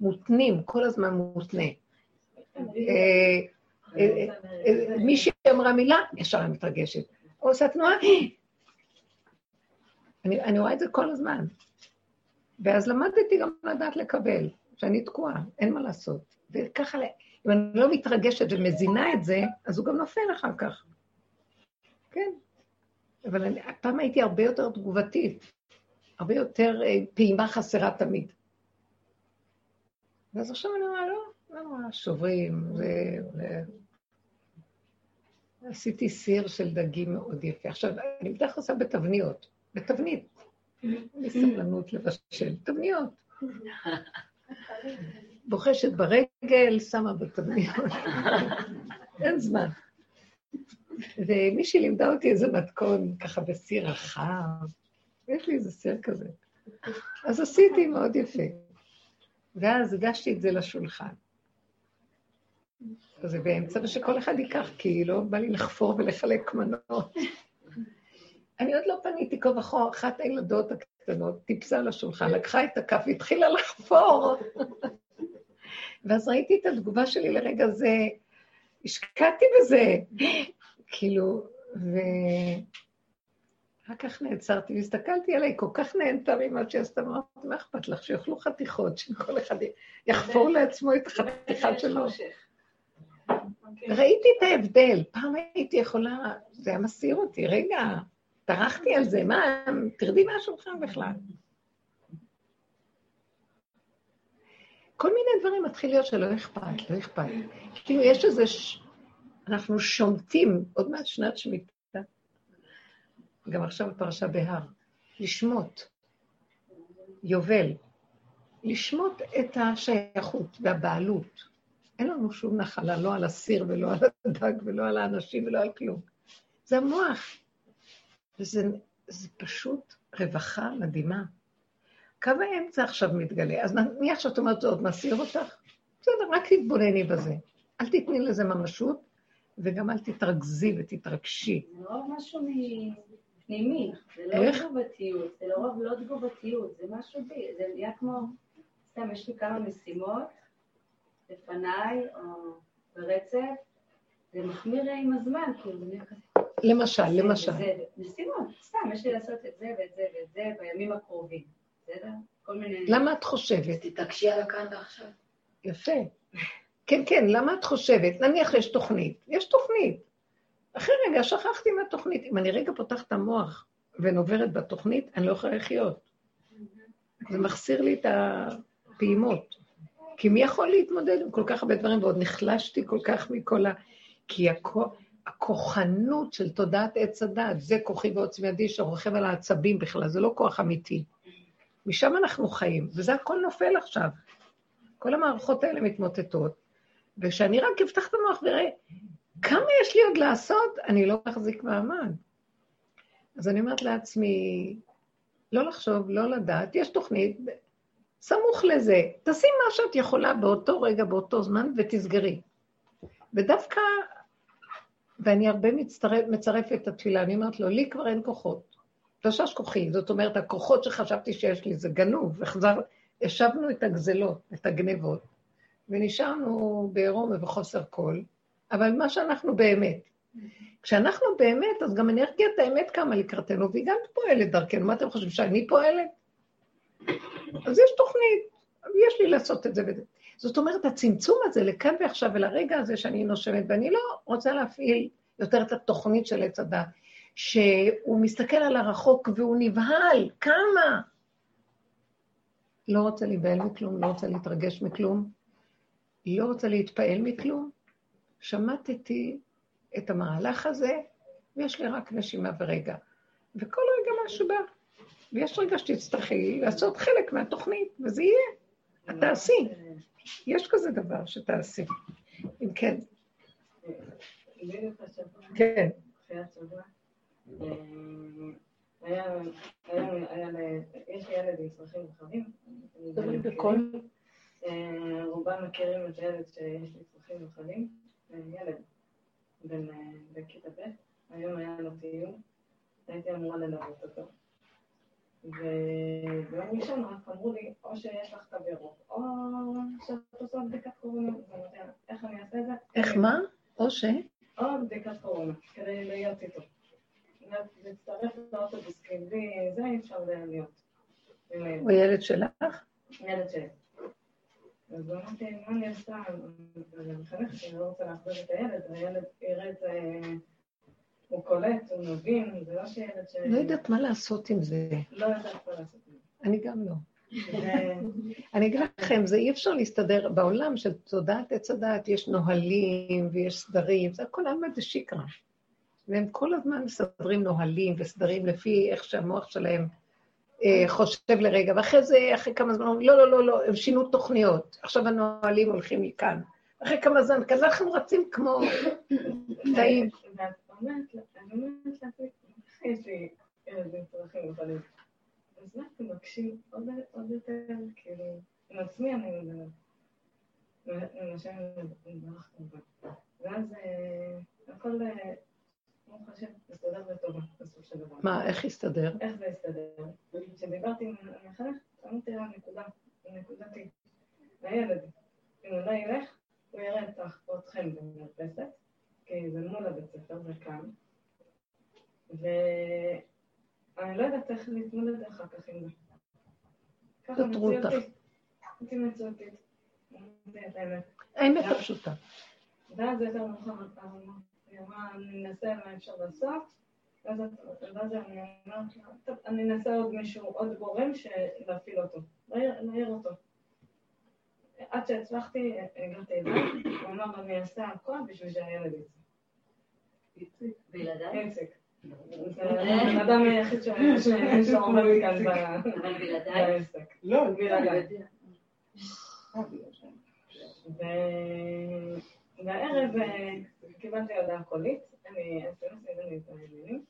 מותנים, כל הזמן מותנה. אה, אה, אה, מישהי אמרה מילה, ישר אני מתרגשת. עושה תנועה, אני, אני רואה את זה כל הזמן. ואז למדתי גם לדעת לקבל, שאני תקועה, אין מה לעשות. וככה, אם אני לא מתרגשת ומזינה את זה, אז הוא גם נופל אחר כך. כן. אבל אני, פעם הייתי הרבה יותר תגובתית, הרבה יותר אה, פעימה חסרה תמיד. ואז עכשיו אני אומרת, לא, לא נורא, שוברים. זה... עשיתי סיר של דגים מאוד יפה. עכשיו, אני בדרך כלל עושה בתבניות, בתבנית. אין לי סבלנות לבשל, תבניות. בוחשת ברגל, שמה בתבניות. [laughs] אין זמן. ומישהי לימדה אותי איזה מתכון, ככה בסיר רחב. יש לי איזה סיר כזה. אז עשיתי מאוד יפה. ואז הגשתי את זה לשולחן. אז זה באמצע, ושכל אחד ייקח, כי לא בא לי לחפור ולחלק מנות. אני עוד לא פניתי כה וכה, אחת הילדות הקטנות טיפסה על השולחן, לקחה את הכף והתחילה לחפור. [laughs] ואז ראיתי את התגובה שלי לרגע זה, השקעתי בזה, כאילו, ו... אחר כך נעצרתי והסתכלתי עליי, כל כך נהנתה ממה שהיא עשתה, אמרתי, מה אכפת לך, שיאכלו חתיכות, שכל אחד יחפור לעצמו את החתיכה שלו. ראיתי את ההבדל, פעם הייתי יכולה, זה היה מסעיר אותי, רגע, טרחתי על זה, מה, תרדי מהשולחן בכלל. כל מיני דברים מתחיל להיות שלא אכפת, לא אכפת. כאילו, יש איזה... ש... אנחנו שומטים, עוד מעט שנת שמיטה, גם עכשיו בפרשה בהר, לשמוט, יובל, לשמוט את השייכות והבעלות. אין לנו שום נחלה, לא על הסיר ולא על הדג ולא על האנשים ולא על כלום. זה המוח. וזה זה פשוט רווחה מדהימה. קו האמצע עכשיו מתגלה, אז נניח שאת אומרת, זה עוד מסיר אותך? בסדר, רק תתבונני בזה. אל תתני לזה ממשות, וגם אל תתרכזי ותתרגשי. זה לא משהו פנימי, זה לא איך? תגובתיות, זה לא לא תגובתיות, זה משהו בי, זה נהיה כמו, סתם, יש לי כמה משימות לפניי, או ברצף, זה מחמיר עם הזמן, כאילו, זה נהיה כזה. למשל, למשל. משימות, סתם, יש לי לעשות את זה ואת זה ואת זה בימים הקרובים, בסדר? כל מיני... למה את חושבת? תתעקשי על הכאן ועכשיו. יפה. כן, כן, למה את חושבת? נניח יש תוכנית, יש תוכנית. אחרי רגע שכחתי מהתוכנית. אם אני רגע פותחת את המוח ונוברת בתוכנית, אני לא יכולה לחיות. זה מחסיר לי את הפעימות. כי מי יכול להתמודד עם כל כך הרבה דברים, ועוד נחלשתי כל כך מכל ה... כי הכוח... הכוחנות של תודעת עץ הדת, זה כוחי ועוצמי ידי שרוכב על העצבים בכלל, זה לא כוח אמיתי. משם אנחנו חיים, וזה הכל נופל עכשיו. כל המערכות האלה מתמוטטות, וכשאני רק אפתח את המוח ואראה כמה יש לי עוד לעשות, אני לא אחזיק מעמד. אז אני אומרת לעצמי, לא לחשוב, לא לדעת, יש תוכנית, סמוך לזה, תשים מה שאת יכולה באותו רגע, באותו זמן, ותסגרי. ודווקא ואני הרבה מצטרף, מצרפת את התפילה, אני אומרת לו, לי כבר אין כוחות. תשש כוחי, זאת אומרת, הכוחות שחשבתי שיש לי זה גנוב, החזר, השבנו את הגזלות, את הגנבות, ונשארנו בעירום ובחוסר קול, אבל מה שאנחנו באמת. כשאנחנו באמת, אז גם אנרגיית האמת קמה לקראתנו, והיא גם פועלת דרכנו. מה אתם חושבים, שאני פועלת? אז יש תוכנית, יש לי לעשות את זה וזה. זאת אומרת, הצמצום הזה לכאן ועכשיו ולרגע הזה שאני נושמת, ואני לא רוצה להפעיל יותר את התוכנית של עץ הדת, שהוא מסתכל על הרחוק והוא נבהל, כמה? לא רוצה להיבהל מכלום, לא רוצה להתרגש מכלום, לא רוצה להתפעל מכלום. שמטתי את המהלך הזה, ויש לי רק נשימה ורגע. וכל רגע משהו בא. ויש רגע שתצטרכי לעשות חלק מהתוכנית, וזה יהיה. את תעשי. יש כזה דבר שתעשי. אם כן. כן. יש לי ילד עם צרכים רחבים. דברי בקול. רובם מכירים את הילד שיש לי צרכים רחבים. ילד בן כיתה ב', היום היה לו טיול, הייתי אמורה ללוות אותו. וביום ראשון רק אמרו לי, או שיש לך תו ירוק, או שאת עושה בדיקת קורונה. איך אני אעשה את זה? איך מה? או ש? או בדיקת קורונה, כדי להיות איתו. להצטרף לאוטובוס, כי בלי זה אי אפשר להיות. הוא ילד שלך? ילד שלי. אז אמרתי, מה אני עושה? אני מחנכת, אני לא רוצה להחזיר את הילד, הילד יראה את זה... הוא קולט, הוא מבין, זה לא שילד ש... לא יודעת מה לעשות עם זה. לא יודעת מה לעשות עם זה. אני גם לא. [laughs] אני אגיד לכם, זה אי אפשר להסתדר, בעולם של תודעת עץ הדעת יש נהלים ויש סדרים, זה הכל עלמא זה שיקרא. והם כל הזמן מסדרים נהלים וסדרים לפי איך שהמוח שלהם אה, חושב לרגע, ואחרי זה, אחרי כמה זמן, אומרים, לא, לא, לא, לא, הם שינו תוכניות, עכשיו הנהלים הולכים מכאן. אחרי כמה זמן, כזה אנחנו רצים כמו [laughs] תאים. אומרת, לי ילדים צרכים מיוחדים. אז מה אתם מקשים עוד יותר, כאילו, עם עצמי אני מדברת. השם מברך כמובן. ואז הכל, ברוך השם, מסתדר לטובה, בסופו של דבר. מה, איך הסתדר? איך זה הסתדר? כשדיברתי עם המחנך, אמרתי לה נקודה, נקודתי. הילד, אם הוא לא ילך, הוא יראה אתכם במרפסת, כי זה מול הבית ספר, זה כאן. ואני לא יודעת איך להתמודד אחר כך עם זה. מציאותית. הייתי מציאותית. האמת הפשוטה. ואז יותר מאוחר היא אמרה, אני אנסה מה אפשר לעשות, ואז אני אומרת לה, טוב, אני אנסה עוד מישהו, עוד גורם להפעיל אותו, להעיר אותו. עד שהצלחתי, הגעתי אליו, הוא אמר, אני אעשה הכל בשביל שהילד יצא. בלעדיי? איציק. זה האדם היחיד שעומד כאן בעסק. לא, בלעדיי. והערב קיבלתי הודעה קולית, אין לי את העניינים,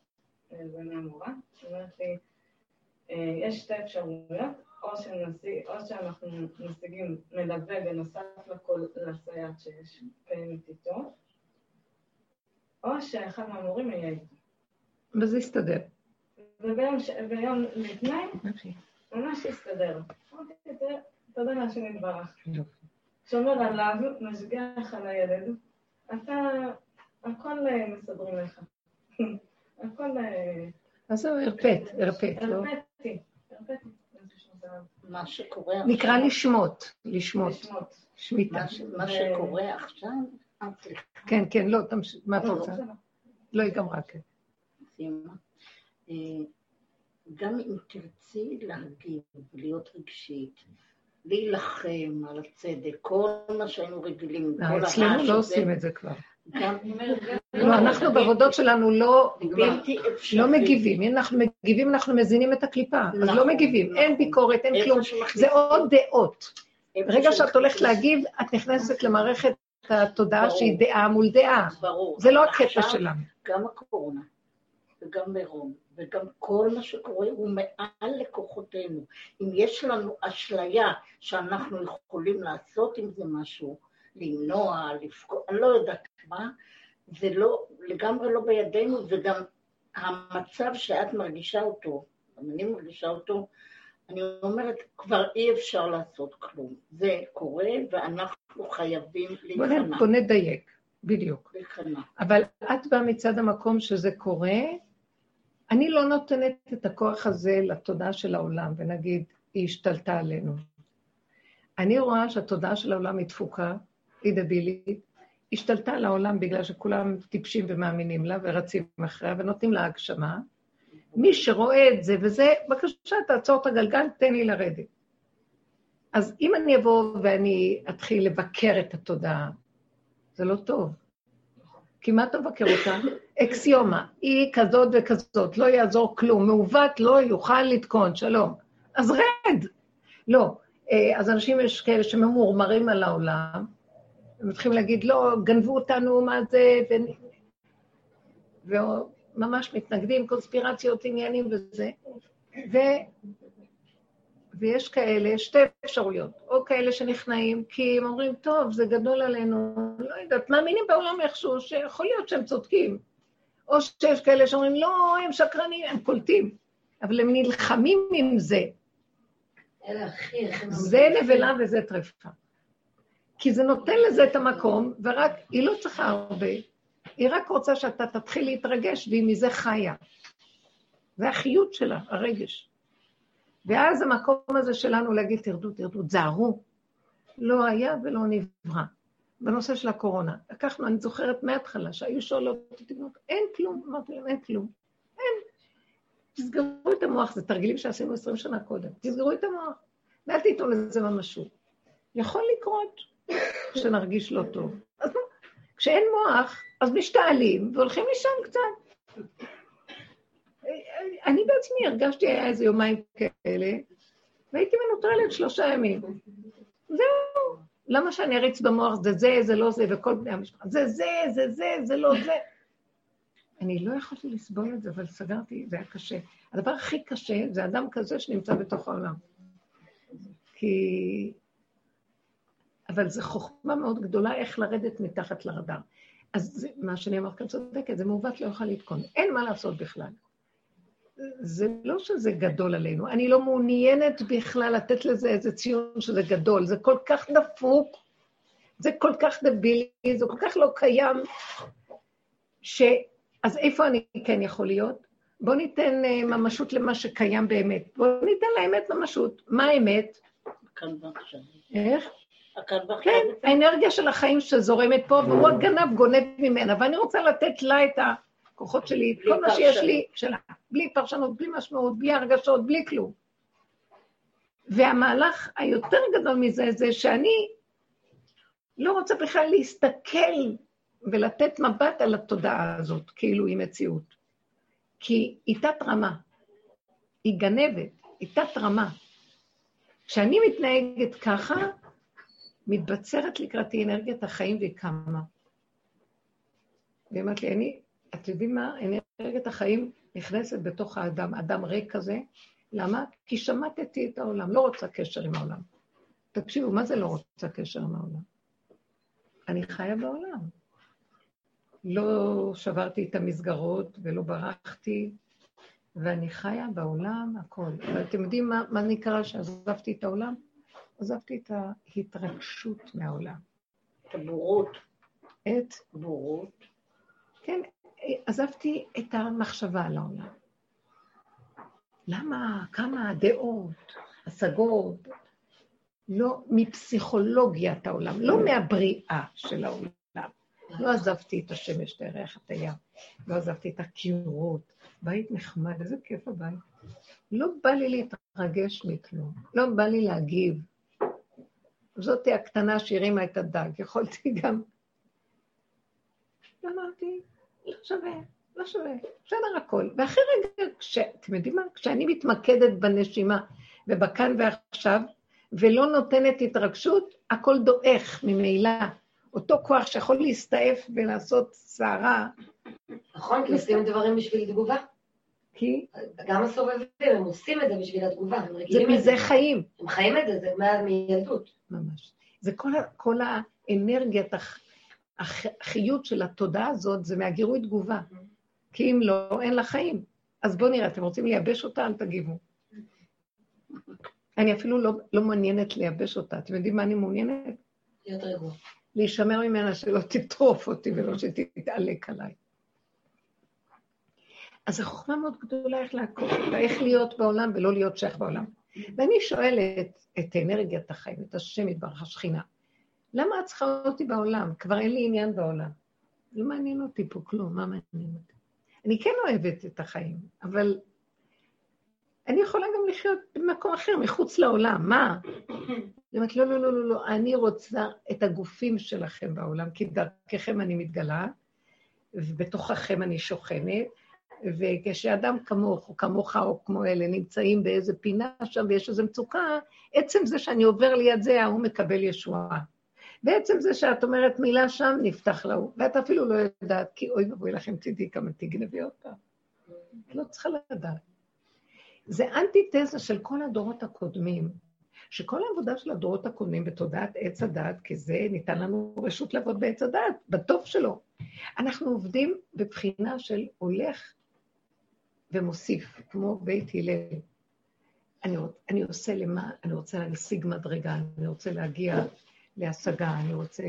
זה מהמורה, אומרת לי, יש שתי אפשרויות, או שאנחנו משיגים מלווה בנוסף לכל לסייעת שיש קיימת איתו, או שאחד מהמורים יהיה איתו. וזה יסתדר. וביום לפני, ממש הסתדר. אמרתי את זה, תודה להשם יתברך. שומר עליו, משגיח על הילד, אתה, הכל מסדרים לך. [laughs] הכל... אז זהו, הרפאת, הרפאת, לא? הרפאתי, הרפאתי. מה שקורה עכשיו... נקרא לשמוט, לשמוט. שמיטה. מה שקורה עכשיו... כן, כן, לא, מה את רוצה? לא, היא גמרה, כן. סיימה. אה, גם אם תרצי להגיב, להיות רגשית, להילחם על הצדק, כל מה שהיינו רגילים, כל הרעש הזה. אצלנו לא עושים את זה כבר. לא, אנחנו בעבודות שלנו לא. לא מגיבים. אנחנו מגיבים, אנחנו מזינים את הקליפה. אז נכון, לא מגיבים, נכון. אין ביקורת, אין כלום. זה עוד דעות. ברגע שאת הולכת להגיב, את נכנסת למערכת התודעה. שהיא דעה מול דעה. ברור. זה לא הקטע שלנו. גם הקורונה, וגם מירון, וגם כל מה שקורה הוא מעל לכוחותינו. אם יש לנו אשליה שאנחנו יכולים לעשות עם זה משהו, למנוע, לפגוע, אני לא יודעת מה, זה לא, לגמרי לא בידינו, וגם המצב שאת מרגישה אותו, גם אני מרגישה אותו, אני אומרת, כבר אי אפשר לעשות כלום. זה קורה, ואנחנו חייבים להיכנע. בוא נדייק, בדיוק. להיכנע. אבל את באה מצד המקום שזה קורה, אני לא נותנת את הכוח הזה לתודעה של העולם, ונגיד, היא השתלטה עלינו. אני רואה שהתודעה של העולם היא תפוקה, היא דבילית, השתלטה על העולם בגלל שכולם טיפשים ומאמינים לה ורצים אחריה ונותנים לה הגשמה. מי שרואה את זה וזה, בבקשה, תעצור את הגלגל, תן לי לרדת. אז אם אני אבוא ואני אתחיל לבקר את התודעה, זה לא טוב. כי מה אתה מבקר אותה? אקסיומה, היא כזאת וכזאת, לא יעזור כלום, מעוות לא יוכל לתקון, שלום. אז רד. לא. אה, אז אנשים יש כאלה שממורמרים על העולם, הם מתחילים להגיד, לא, גנבו אותנו, מה זה, ו... וממש מתנגדים, קונספירציות, עניינים וזה. ו... ויש כאלה, שתי אפשרויות, או כאלה שנכנעים, כי הם אומרים, טוב, זה גדול עלינו, לא יודעת, מאמינים בעולם איכשהו, שיכול להיות שהם צודקים. או שיש כאלה שאומרים, לא, הם שקרנים, הם קולטים. אבל הם נלחמים עם זה. זה נבלה וזה טרפה. כי זה נותן לזה את המקום, ורק, היא לא צריכה הרבה, היא רק רוצה שאתה תתחיל להתרגש, והיא מזה חיה. זה החיות שלה, הרגש. ואז המקום הזה שלנו להגיד, תרדו, תרדו, תזהרו. לא היה ולא נברא. בנושא של הקורונה. לקחנו, אני זוכרת מההתחלה, שהיו שואלות אותי, אין כלום, אמרתי להם, אין כלום. אין. תסגרו את המוח, זה תרגילים שעשינו עשרים שנה קודם. תסגרו את המוח, ואל תיתנו לזה ממשות. יכול לקרות שנרגיש לא טוב. אז נו, כשאין מוח, אז משתעלים והולכים לישון קצת. אני בעצמי הרגשתי, היה איזה יומיים כאלה, והייתי מנוטרלת שלושה ימים. זהו. למה שאני אריץ במוח, זה זה, זה לא זה, וכל בני המשפחה, זה זה, זה זה, זה לא זה. אני לא יכולתי לסבול את זה, אבל סגרתי, זה היה קשה. הדבר הכי קשה זה אדם כזה שנמצא בתוך העולם. כי... אבל זו חוכמה מאוד גדולה איך לרדת מתחת לרדאר. אז זה, מה שאני אמרת כאן צודקת, זה מעוות לא יוכל לתקון. אין מה לעשות בכלל. זה לא שזה גדול עלינו, אני לא מעוניינת בכלל לתת לזה איזה ציון שזה גדול, זה כל כך דפוק, זה כל כך דבילי, זה כל כך לא קיים, ש... אז איפה אני כן יכול להיות? בואו ניתן uh, ממשות למה שקיים באמת. בואו ניתן לאמת ממשות. מה האמת? כאן ועכשיו. איך? כאן ועכשיו. כן, האנרגיה של החיים שזורמת פה, והוא הגנב גונב ממנה, ואני רוצה לתת לה את הכוחות שלי, כל מה שיש פרשנות. לי, שלה, בלי פרשנות, בלי משמעות, בלי הרגשות, בלי כלום. והמהלך היותר גדול מזה, זה שאני לא רוצה בכלל להסתכל ולתת מבט על התודעה הזאת, כאילו היא מציאות. כי היא תת-רמה, היא גנבת, היא תת-רמה. כשאני מתנהגת ככה, מתבצרת לקראתי אנרגיית החיים והיא קמה. והיא אמרת לי, אני, את יודעים מה? אנרגיית החיים נכנסת בתוך האדם, אדם ריק כזה. למה? כי שמטתי את העולם, לא רוצה קשר עם העולם. תקשיבו, מה זה לא רוצה קשר עם העולם? אני חיה בעולם. לא שברתי את המסגרות ולא ברחתי, ואני חיה בעולם, הכל. אבל אתם יודעים מה, מה נקרא שעזבתי את העולם? עזבתי את ההתרגשות מהעולם. את הבורות. את, בורות. כן, עזבתי את המחשבה על העולם. למה? כמה דעות, השגות, לא מפסיכולוגיית העולם, לא מהבריאה של העולם, לא עזבתי את השמש, את הירח, את הים. לא עזבתי את הקירות. בית נחמד, איזה כיף הבית. לא בא לי להתרגש מכלום. לא בא לי להגיב. זאתי הקטנה שהרימה את הדג. יכולתי גם... אמרתי, לא שווה, לא שווה, בסדר הכל. ואחרי רגע, כש... אתם יודעים מה? כשאני מתמקדת בנשימה ובכאן ועכשיו, ולא נותנת התרגשות, הכל דועך ממילא. אותו כוח שיכול להסתעף ולעשות סערה. נכון, כי עושים דברים בשביל תגובה. כי... גם הסובבים, הם עושים את זה בשביל התגובה, הם רגילים זה מזה חיים. הם חיים את זה, זה מילדות. ממש. זה כל, כל האנרגיית, החיות של התודעה הזאת, זה מהגירוי תגובה. כי אם לא, אין לה חיים. אז בואו נראה, אתם רוצים לייבש אותה? אל תגיבו. אני אפילו לא, לא מעוניינת לייבש אותה. אתם יודעים מה אני מעוניינת? להיות רגוע. להישמר ממנה שלא תטרוף אותי ולא שתתעלק עליי. אז זו חוכמה מאוד גדולה איך לעקוב אותה, איך להיות בעולם ולא להיות שייך בעולם. ואני שואלת את אנרגיית החיים, את השם יתברך השכינה, למה את צריכה אותי בעולם? כבר אין לי עניין בעולם. לא מעניין אותי פה כלום, מה מעניין אותי? אני כן אוהבת את החיים, אבל אני יכולה גם לחיות במקום אחר, מחוץ לעולם, מה? היא אומרת, לא, לא, לא, לא, לא, אני רוצה את הגופים שלכם בעולם, כי דרככם אני מתגלה, ובתוככם אני שוכנת, וכשאדם כמוך, או כמוך, או כמו אלה, נמצאים באיזה פינה שם ויש איזו מצוקה, עצם זה שאני עובר ליד זה, ההוא מקבל ישועה. בעצם זה שאת אומרת מילה שם, נפתח להוא, ואת אפילו לא יודעת, כי אוי ואבוי לכם, תדעי כמה תגנבי אותה. את לא צריכה לדעת. זה אנטיתזה של כל הדורות הקודמים, שכל העבודה של הדורות הקודמים בתודעת עץ הדת, כי זה ניתן לנו רשות לעבוד בעץ הדת, בטוב שלו. אנחנו עובדים בבחינה של הולך ומוסיף, כמו בית הלל. אני, אני עושה למה, אני רוצה להשיג מדרגה, אני רוצה להגיע להשגה, אני רוצה,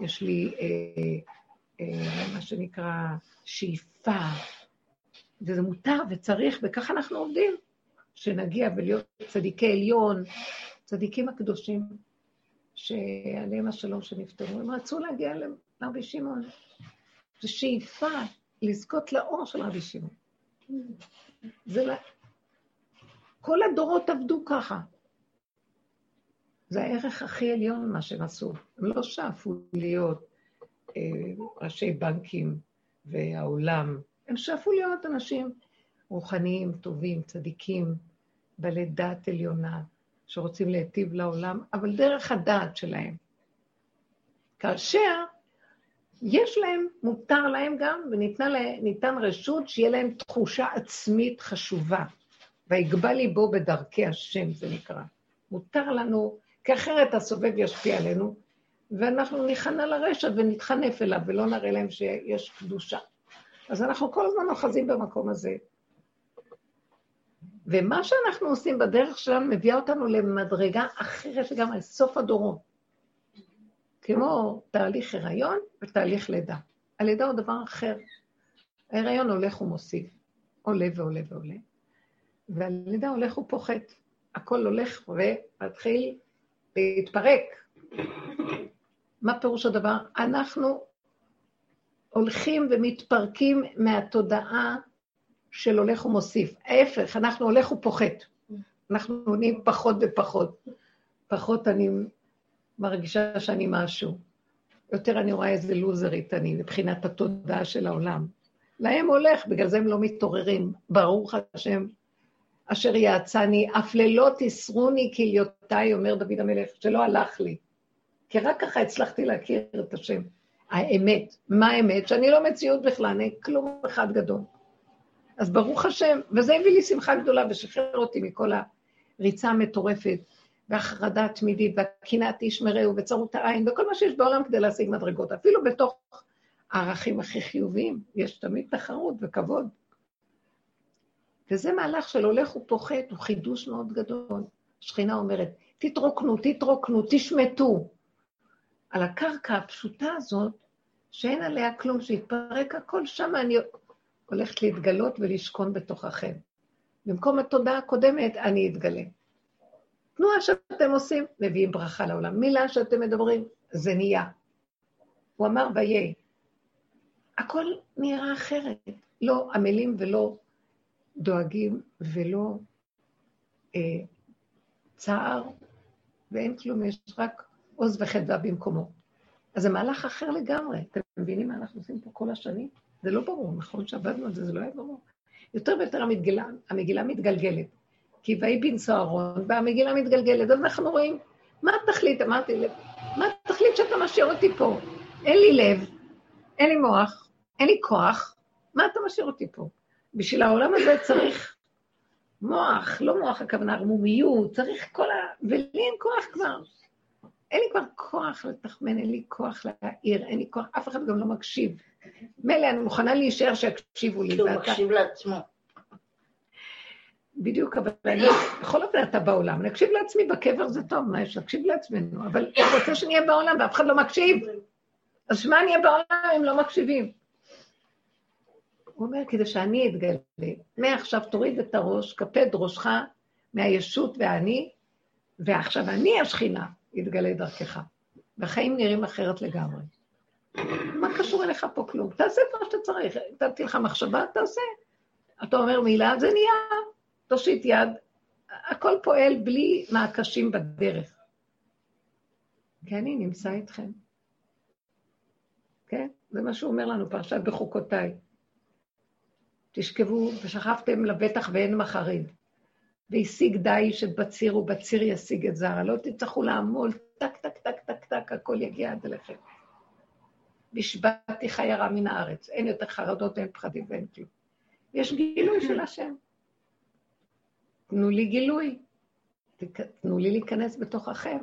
יש לי אה, אה, מה שנקרא שאיפה, וזה מותר וצריך, וככה אנחנו עובדים, שנגיע ולהיות צדיקי עליון, צדיקים הקדושים, שעליהם השלום שנפטרו, הם רצו להגיע לרבי שמעון. זו שאיפה לזכות לאור של רבי שמעון. זה לא... כל הדורות עבדו ככה. זה הערך הכי עליון מה שהם עשו. הם לא שאפו להיות אה, ראשי בנקים והעולם, הם שאפו להיות אנשים רוחניים, טובים, צדיקים, בעלי דעת עליונה, שרוצים להיטיב לעולם, אבל דרך הדעת שלהם. כאשר יש להם, מותר להם גם, וניתן רשות שיהיה להם תחושה עצמית חשובה. ויגבה ליבו בדרכי השם, זה נקרא. מותר לנו, כי אחרת הסובב ישפיע עלינו, ואנחנו ניכנע לרשע ונתחנף אליו, ולא נראה להם שיש קדושה. אז אנחנו כל הזמן אוחזים במקום הזה. ומה שאנחנו עושים בדרך שלנו מביאה אותנו למדרגה אחרת לגמרי, סוף הדורות. כמו תהליך הריון ותהליך לידה. הלידה הוא דבר אחר. ההריון הולך ומוסיף, עולה ועולה ועולה, והלידה הולך ופוחת. הכל הולך ומתחיל להתפרק. מה פירוש הדבר? אנחנו הולכים ומתפרקים מהתודעה של הולך ומוסיף. ההפך, אנחנו הולך ופוחת. אנחנו נהיים פחות ופחות. פחות אני מרגישה שאני משהו. יותר אני רואה איזה לוזרית אני, מבחינת התודעה של העולם. להם הולך, בגלל זה הם לא מתעוררים. ברוך השם, אשר יעצני, אף לילות תסרוני כליותיי, אומר דוד המלך, שלא הלך לי. כי רק ככה הצלחתי להכיר את השם. האמת. מה האמת? שאני לא מציאות בכלל, אני כלום אחד גדול. אז ברוך השם, וזה הביא לי שמחה גדולה ושחרר אותי מכל הריצה המטורפת והחרדה התמידית והקנאת איש מרעהו וצרות העין וכל מה שיש בעולם כדי להשיג מדרגות. אפילו בתוך הערכים הכי חיוביים יש תמיד תחרות וכבוד. וזה מהלך של הולך ופוחת, הוא חידוש מאוד גדול. השכינה אומרת, תתרוקנו, תתרוקנו, תשמטו. על הקרקע הפשוטה הזאת, שאין עליה כלום, שהתפרק הכל, שם אני הולכת להתגלות ולשכון בתוככם. במקום התודעה הקודמת, אני אתגלה. תנועה שאתם עושים, מביאים ברכה לעולם. מילה שאתם מדברים, זה נהיה. הוא אמר ויהי, הכל נראה אחרת. לא עמלים ולא דואגים ולא אה, צער, ואין כלום, יש רק עוז וחדווה במקומו. אז זה מהלך אחר לגמרי. אתם מבינים מה אנחנו עושים פה כל השנים? זה לא ברור, נכון שעבדנו על זה, זה לא היה ברור. יותר ויותר המגילה, המגילה מתגלגלת. כי ויהי בנשוא אהרון, והמגילה מתגלגלת, אז אנחנו רואים, מה התכלית? אמרתי, מה התכלית שאתה משאיר אותי פה? אין לי לב, אין לי מוח, אין לי כוח, מה אתה משאיר אותי פה? בשביל העולם הזה צריך מוח, לא מוח הכוונה ערמומיות, צריך כל ה... ולי אין כוח כבר. אין לי כבר כוח לתחמן, אין לי כוח להעיר, אין לי כוח, אף אחד גם לא מקשיב. מילא, אני מוכנה להישאר שיקשיבו לי. הוא מקשיב לעצמו. בדיוק, אבל אני, בכל אופן אתה בעולם, נקשיב לעצמי בקבר זה טוב, מה יש? נקשיב לעצמנו, אבל הוא רוצה שנהיה בעולם ואף אחד לא מקשיב. אז שמה נהיה בעולם אם לא מקשיבים? הוא אומר, כדי שאני אתגלה, מעכשיו תוריד את הראש, כפד ראשך מהישות והאני, ועכשיו אני השכינה, יתגלה דרכך. והחיים נראים אחרת לגמרי. מה קשור אליך פה כלום? תעשה את מה שאתה צריך. נתתי לך מחשבה, תעשה. אתה אומר מילה, זה נהיה. תושיט יד. הכל פועל בלי מעקשים בדרך. כי אני נמצא איתכם. כן? זה מה שהוא אומר לנו, פרשת בחוקותיי. תשכבו ושכבתם לבטח ואין מחריד. והשיג דיש את בציר ובציר ישיג את זרע. לא תצטרכו לעמול, טק, טק, טק, טק, טק, הכל יגיע עד אליכם. נשבעתי חי הרע מן הארץ. אין יותר חרדות, אין פחדים ואין כלום. יש גילוי של השם. תנו לי גילוי. תנו לי להיכנס בתוככם.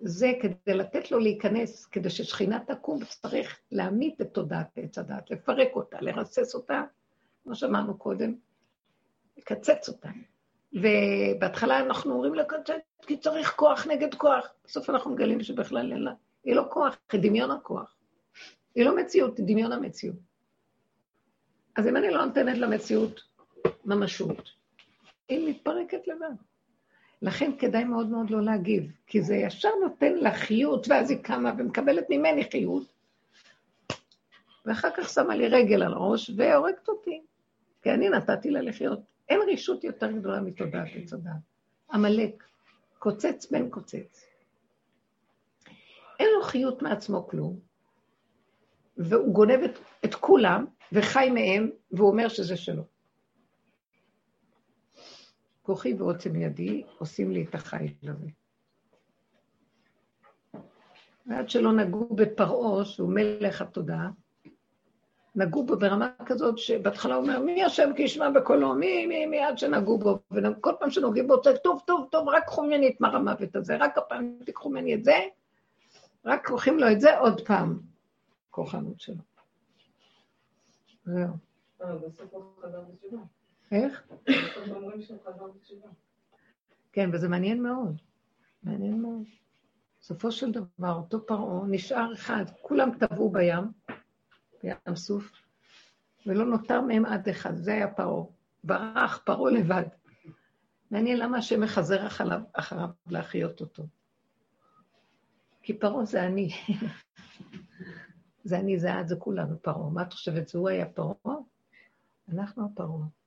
זה כדי לתת לו להיכנס, כדי ששכינה תקום, צריך להמית את תודעת עץ הדת, לפרק אותה, לרסס אותה, כמו שאמרנו קודם, לקצץ אותה. ובהתחלה אנחנו אומרים לקצץ, כי צריך כוח נגד כוח. בסוף אנחנו מגלים שבכלל אין לה, היא לא כוח, היא דמיון הכוח. היא לא מציאות, היא דמיון המציאות. אז אם אני לא נותנת למציאות ממשות, היא מתפרקת לבד. לכן כדאי מאוד מאוד לא להגיב, כי זה ישר נותן לה חיות, ואז היא קמה ומקבלת ממני חיות, ואחר כך שמה לי רגל על הראש והורגת אותי, כי אני נתתי לה לחיות. אין רישות יותר גדולה מתודעת עץ. עמלק, קוצץ בן קוצץ. אין לו חיות מעצמו כלום, והוא גונב את, את כולם וחי מהם, והוא אומר שזה שלו. כוחי ועוצם ידי עושים לי את החיל הזה. ועד שלא נגעו בפרעה, שהוא מלך התודעה, נגעו בו ברמה כזאת שבהתחלה הוא אומר, מי השם כי ישמע בקולו, מי, מי, מי, עד שנגעו בו, וכל פעם שנוגעים בו, צועק, טוב, טוב, טוב, רק קחו ממני את מר המוות הזה, רק הפעם תיקחו ממני את זה, רק לוקחים לו את זה עוד פעם, כוחנות שלו. זהו. איך? כן, וזה מעניין מאוד. מעניין מאוד. בסופו של דבר, אותו פרעה נשאר אחד, כולם טבעו בים, בים סוף, ולא נותר מהם עד אחד, זה היה פרעה. ברח פרעה לבד. מעניין למה השם מחזר אחריו, אחריו להחיות אותו. כי פרעה זה אני. [laughs] זה אני, זה את, זה כולנו פרעה. מה את חושבת, זה הוא היה פרעה? אנחנו הפרעה.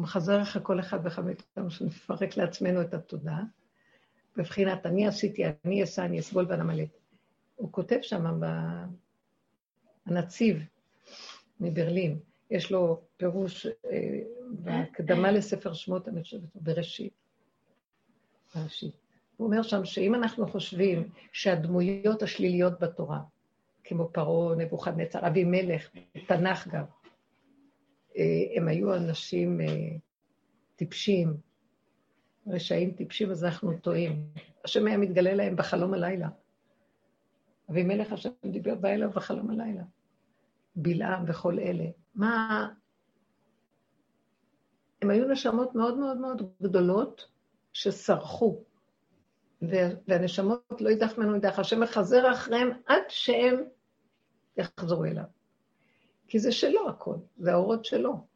מחזר אחרי כל אחד ואחד מאיתנו שנפרק לעצמנו את התודעה, בבחינת אני עשיתי, אני אעשה, אני אסבול ואני אמלט. הוא כותב שם, הנציב מברלין, יש לו פירוש אה, בהקדמה לספר שמות, אני חושבת, בראשית. בראשית. הוא אומר שם שאם אנחנו חושבים שהדמויות השליליות בתורה, כמו פרעה, נבוכדנצר, אבימלך, תנ"ך גם, אה, הם היו אנשים אה, טיפשים, רשעים טיפשים, אז אנחנו טועים. השם היה מתגלה להם בחלום הלילה. אבימלך השם דיבר בא אליו בחלום הלילה. בלעם וכל אלה. מה... הם היו נשמות מאוד מאוד מאוד גדולות שסרחו. והנשמות לא יידח ממנו יידח, השם מחזר אחריהם עד שהם יחזרו אליו. כי זה שלו הכל, זה האורות שלו.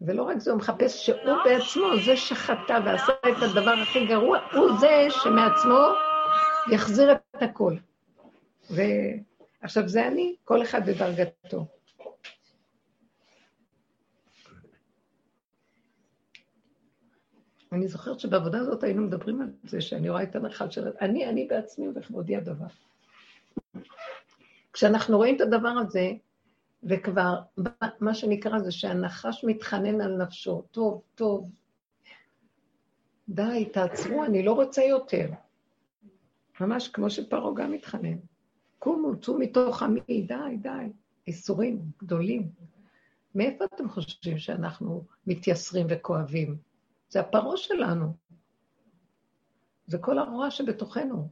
ולא רק זה, הוא מחפש שהוא בעצמו, זה שחטא ועשה את הדבר הכי גרוע, הוא זה שמעצמו יחזיר את הכל. ו... עכשיו, זה אני, כל אחד בדרגתו. אני זוכרת שבעבודה הזאת היינו מדברים על זה, שאני רואה את הנחל של... אני, אני בעצמי וכבודי הדבר. כשאנחנו רואים את הדבר הזה, וכבר, מה שנקרא זה שהנחש מתחנן על נפשו, טוב, טוב, די, תעצרו, אני לא רוצה יותר. ממש כמו שפרעה גם מתחנן. קומו, צאו מתוך עמי, די, די. איסורים גדולים. מאיפה אתם חושבים שאנחנו מתייסרים וכואבים? זה הפרעה שלנו. זה כל הרוע שבתוכנו,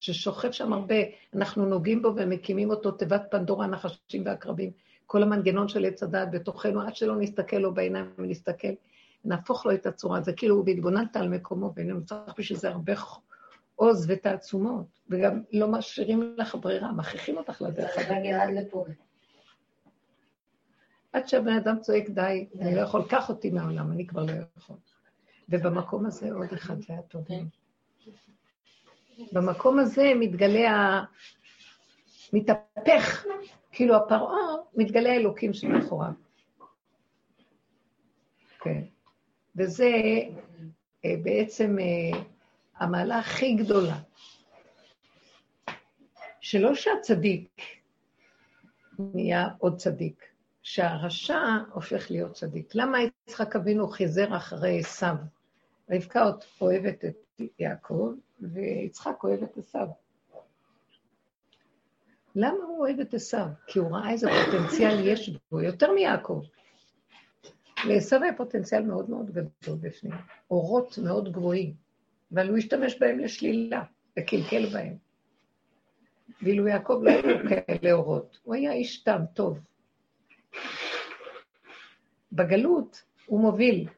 ששוכב שם הרבה. אנחנו נוגעים בו ומקימים אותו תיבת פנדורה, הנחשים והקרבים. כל המנגנון של עץ הדעת בתוכנו, עד שלא נסתכל לו בעיניים ונסתכל, נהפוך לו את הצורה. זה כאילו, והתבוננת על מקומו, ואיננו צריך בשביל זה הרבה עוז ותעצומות, וגם לא משאירים לך ברירה, מכריחים אותך לדרך. זה מגיע עד לפה. עד שהבן אדם צועק, די, אני לא יכול, קח אותי מהעולם, אני כבר לא יכול. ובמקום הזה עוד אחד זה טוב. במקום הזה מתגלה. מתהפך, כאילו הפרעה, מתגלה האלוקים שמאחוריו. כן. וזה אה, בעצם אה, המעלה הכי גדולה. שלא שהצדיק נהיה עוד צדיק, שהרשע הופך להיות צדיק. למה יצחק אבינו חיזר אחרי עשיו? רבקה אוהבת את יעקב, ויצחק אוהב את עשיו. למה הוא אוהב את עשיו? כי הוא ראה איזה פוטנציאל יש בו, יותר מיעקב. לעשו היה פוטנציאל מאוד מאוד גדול בפנים, אורות מאוד גבוהים, אבל הוא השתמש בהם לשלילה, וקלקל בהם. ואילו יעקב לא היו כאלה אורות, הוא היה איש תם, טוב. בגלות הוא מוביל,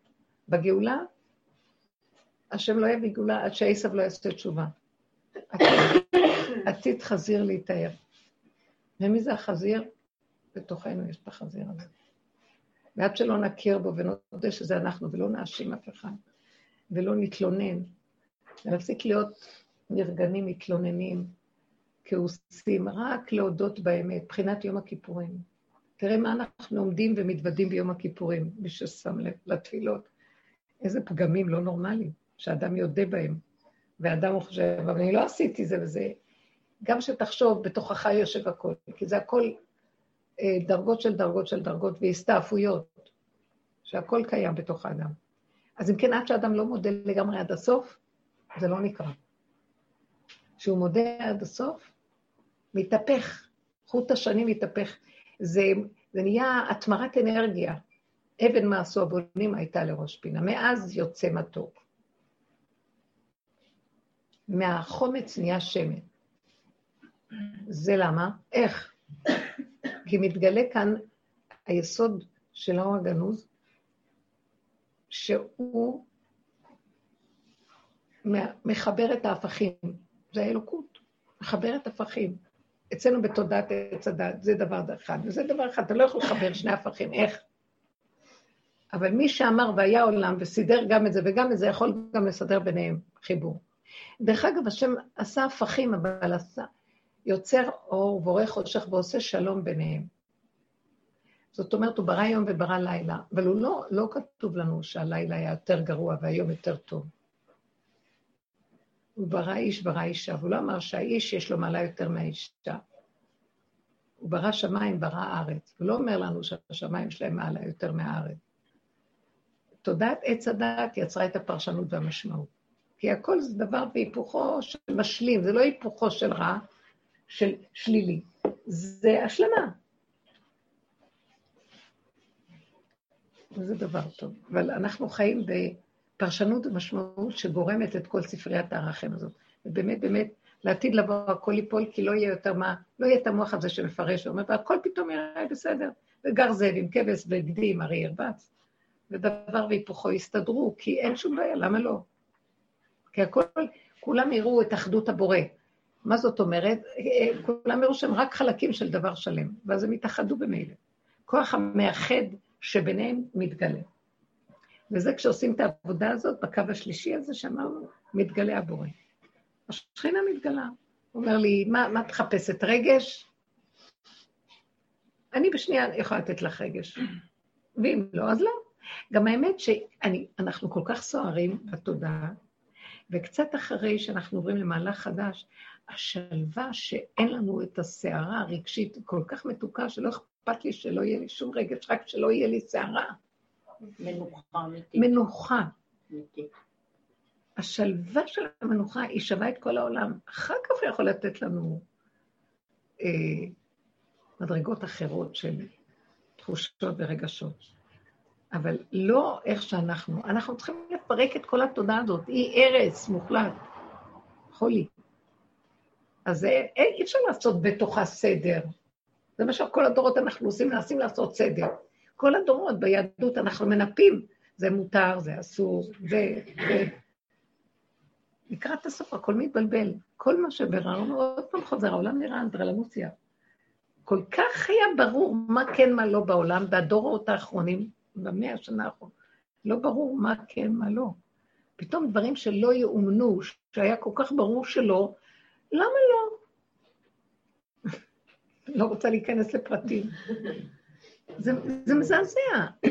בגאולה, השם לא יביא גאולה עד שעשב לא יעשה תשובה. [coughs] עתיד חזיר להתאר. ומי זה החזיר? בתוכנו יש את החזיר הזה. ועד שלא נכיר בו ונודה שזה אנחנו, ולא נאשים אף אחד, ולא נתלונן, ונפסיק להיות נרגנים, מתלוננים, כעוסים, רק להודות באמת, מבחינת יום הכיפורים. תראה מה אנחנו עומדים ומתוודים ביום הכיפורים, מי ששם לב לתפילות. איזה פגמים לא נורמליים, שאדם יודה בהם. ואדם חושב, אבל אני לא עשיתי זה וזה. גם שתחשוב, בתוכך יושב הכל, כי זה הכל אה, דרגות של דרגות של דרגות והסתעפויות, שהכל קיים בתוך האדם. אז אם כן, עד שאדם לא מודה לגמרי עד הסוף, זה לא נקרא. כשהוא מודה עד הסוף, מתהפך, חוט השני מתהפך. זה, זה נהיה התמרת אנרגיה. אבן מעשו הבונים הייתה לראש פינה. מאז יוצא מתוק. מהחומץ נהיה שמן. זה למה? איך? כי מתגלה כאן היסוד של האור הגנוז, שהוא מחבר את ההפכים. זה האלוקות, מחבר את הפכים. אצלנו בתודעת עץ הדת, זה דבר אחד, וזה דבר אחד, אתה לא יכול לחבר שני הפכים, איך? אבל מי שאמר והיה עולם וסידר גם את זה וגם את זה, יכול גם לסדר ביניהם חיבור. דרך אגב, השם עשה הפכים, אבל עשה, יוצר אור ובורא חושך ועושה שלום ביניהם. זאת אומרת, הוא ברא יום וברא לילה, אבל הוא לא, לא כתוב לנו שהלילה היה יותר גרוע והיום יותר טוב. הוא ברא איש, ברא אישה, והוא לא אמר שהאיש יש לו מעלה יותר מהאישה. הוא ברא שמיים, ברא ארץ. הוא לא אומר לנו שהשמיים שלהם מעלה יותר מהארץ. תודעת עץ הדעת יצרה את הפרשנות והמשמעות. כי הכל זה דבר בהיפוכו של משלים, זה לא היפוכו של רע, של שלילי, זה השלמה. וזה דבר טוב. אבל אנחנו חיים בפרשנות ומשמעות שגורמת את כל ספריית הערכים הזאת. ובאמת, באמת, לעתיד לבוא הכל ייפול, כי לא יהיה יותר מה, לא יהיה את המוח הזה שמפרש ואומר, והכל פתאום יראה בסדר. וגר זאב עם כבש וגדי ארי ירבץ. ודבר והיפוכו יסתדרו, כי אין שום בעיה, למה לא? כי הכל, כולם יראו את אחדות הבורא. מה זאת אומרת? כולם יראו שהם רק חלקים של דבר שלם, ואז הם יתאחדו במילא. כוח המאחד שביניהם מתגלה. וזה כשעושים את העבודה הזאת, בקו השלישי הזה שאמרנו, מתגלה הבורא. השכינה מתגלה. הוא אומר לי, מה, מה מחפשת, רגש? אני בשנייה יכולה לתת לך רגש. ואם לא, אז לא. גם האמת שאנחנו כל כך סוערים בתודעה, וקצת אחרי שאנחנו עוברים למהלך חדש, השלווה שאין לנו את הסערה הרגשית כל כך מתוקה, שלא אכפת לי שלא יהיה לי שום רגש, רק שלא יהיה לי סערה. מנוחה אמיתית. מנוחה. אמיתית. השלווה של המנוחה היא שווה את כל העולם. אחר כך הוא יכול לתת לנו אה, מדרגות אחרות של תחושות ורגשות. אבל לא איך שאנחנו. אנחנו צריכים לפרק את כל התודעה הזאת. היא הרס מוחלט, חולי. אז זה, אי אפשר לעשות בתוכה סדר. זה מה שכל הדורות אנחנו עושים, מנסים לעשות סדר. כל הדורות ביהדות אנחנו מנפים, זה מותר, זה אסור, זה... זה. לקראת הסוף הכל מתבלבל. כל מה שביררנו, עוד פעם חוזר, העולם נראה אנדרלמוסיה. כל כך היה ברור מה כן, מה לא בעולם, והדורות האחרונים, במאה השנה האחרונה, לא ברור מה כן, מה לא. פתאום דברים שלא יאומנו, שהיה כל כך ברור שלא, למה לא? [laughs] לא רוצה להיכנס לפרטים. [laughs] זה, זה מזעזע. [coughs]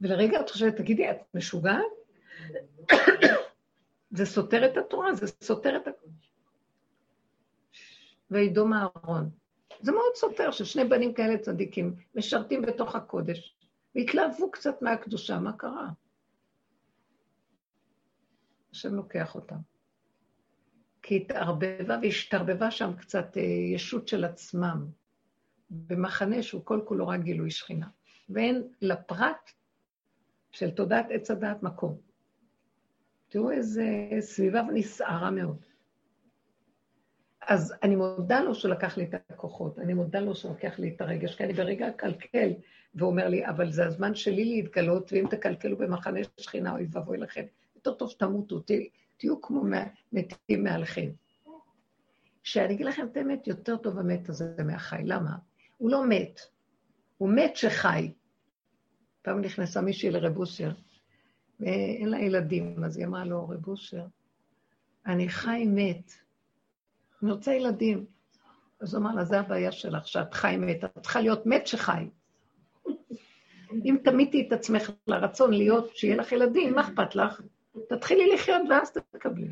ולרגע את חושבת, תגידי, את משוגעת? [coughs] זה סותר את התורה, זה סותר את ה... [coughs] וידום אהרון. זה מאוד סותר ששני בנים כאלה צדיקים משרתים בתוך הקודש, והתלהבו קצת מהקדושה, מה קרה? השם לוקח אותם. כי התערבבה והשתרבבה שם קצת אה, ישות של עצמם, במחנה שהוא כל כולו רק גילוי שכינה. ואין לפרט של תודעת עץ הדעת מקום. תראו איזה סביבה נסערה מאוד. אז אני מודה לו שהוא לקח לי את הכוחות, אני מודה לו שהוא לקח לי את הרגש, כי אני ברגע אקלקל, ואומר לי, אבל זה הזמן שלי להתגלות, ואם תקלקלו במחנה שכינה, אוי ואבוי לכם. יותר טוב שתמותו, תהיו כמו מתים מעליכם. שאני אגיד לכם את האמת, יותר טוב המת הזה מהחי. למה? הוא לא מת, הוא מת שחי. פעם נכנסה מישהי לרב אושר, ואין לה ילדים, אז היא אמרה לו, רב אושר, אני חי מת, אני רוצה ילדים. אז הוא אמר לה, זה הבעיה שלך, שאת חי מת, את צריכה להיות מת שחי. [laughs] אם תמיתי את עצמך לרצון להיות, שיהיה לך ילדים, מה אכפת לך? תתחילי לחיות ואז תקבלי.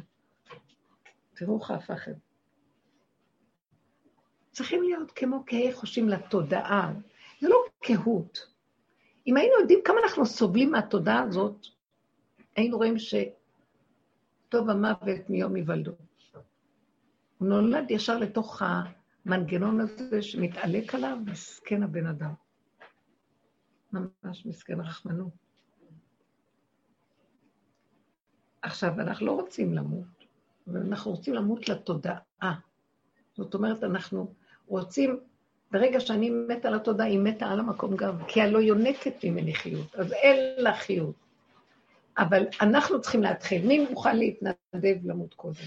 תראו איך זה. צריכים להיות כמו כהי חושים לתודעה. זה לא קהות. אם היינו יודעים כמה אנחנו סובלים מהתודעה הזאת, היינו רואים שטוב המוות מיום היוולדו. הוא נולד ישר לתוך המנגנון הזה שמתעלק עליו, מסכן הבן אדם. ממש מסכן רחמנות. עכשיו, אנחנו לא רוצים למות, אבל אנחנו רוצים למות לתודעה. זאת אומרת, אנחנו רוצים, ברגע שאני מתה על התודעה, היא מתה על המקום גם, כי הלא יונקת ממני חיות, אז אין לה חיות. אבל אנחנו צריכים להתחיל. מי מוכן להתנדב למות קודם?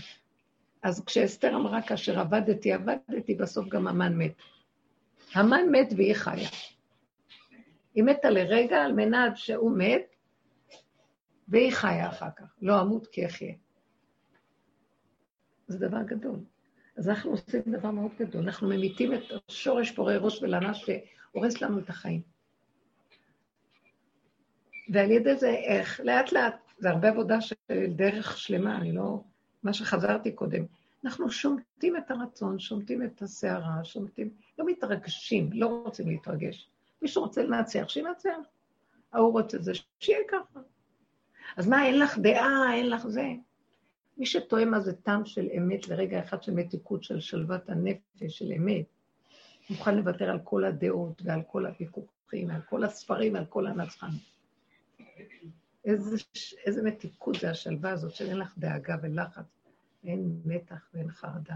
אז כשאסתר אמרה, כאשר עבדתי, עבדתי, בסוף גם המן מת. המן מת והיא חיה. היא מתה לרגע על מנת שהוא מת, והיא חיה אחר כך. לא אמות כי אחיה. זה דבר גדול. אז אנחנו עושים דבר מאוד גדול. אנחנו ממיתים את השורש פורה ראש ולנה שהורס לנו את החיים. ועל ידי זה איך? לאט לאט, זה הרבה עבודה של דרך שלמה, אני לא... מה שחזרתי קודם. אנחנו שומטים את הרצון, שומטים את הסערה, שומטים, לא מתרגשים, לא רוצים להתרגש. מי שרוצה לנצח, שינצח. ההוא רוצה זה, שיהיה ככה. אז מה, אין לך דעה, אין לך זה? מי שטועה מה זה טעם של אמת לרגע אחד של מתיקות, של שלוות הנפש, של אמת, מוכן לוותר על כל הדעות ועל כל הוויכוחים, על כל הספרים ועל כל הנצחן. איזה, איזה מתיקות זה השלווה הזאת, שאין לך דאגה ולחץ, ואין מתח ואין חרדה,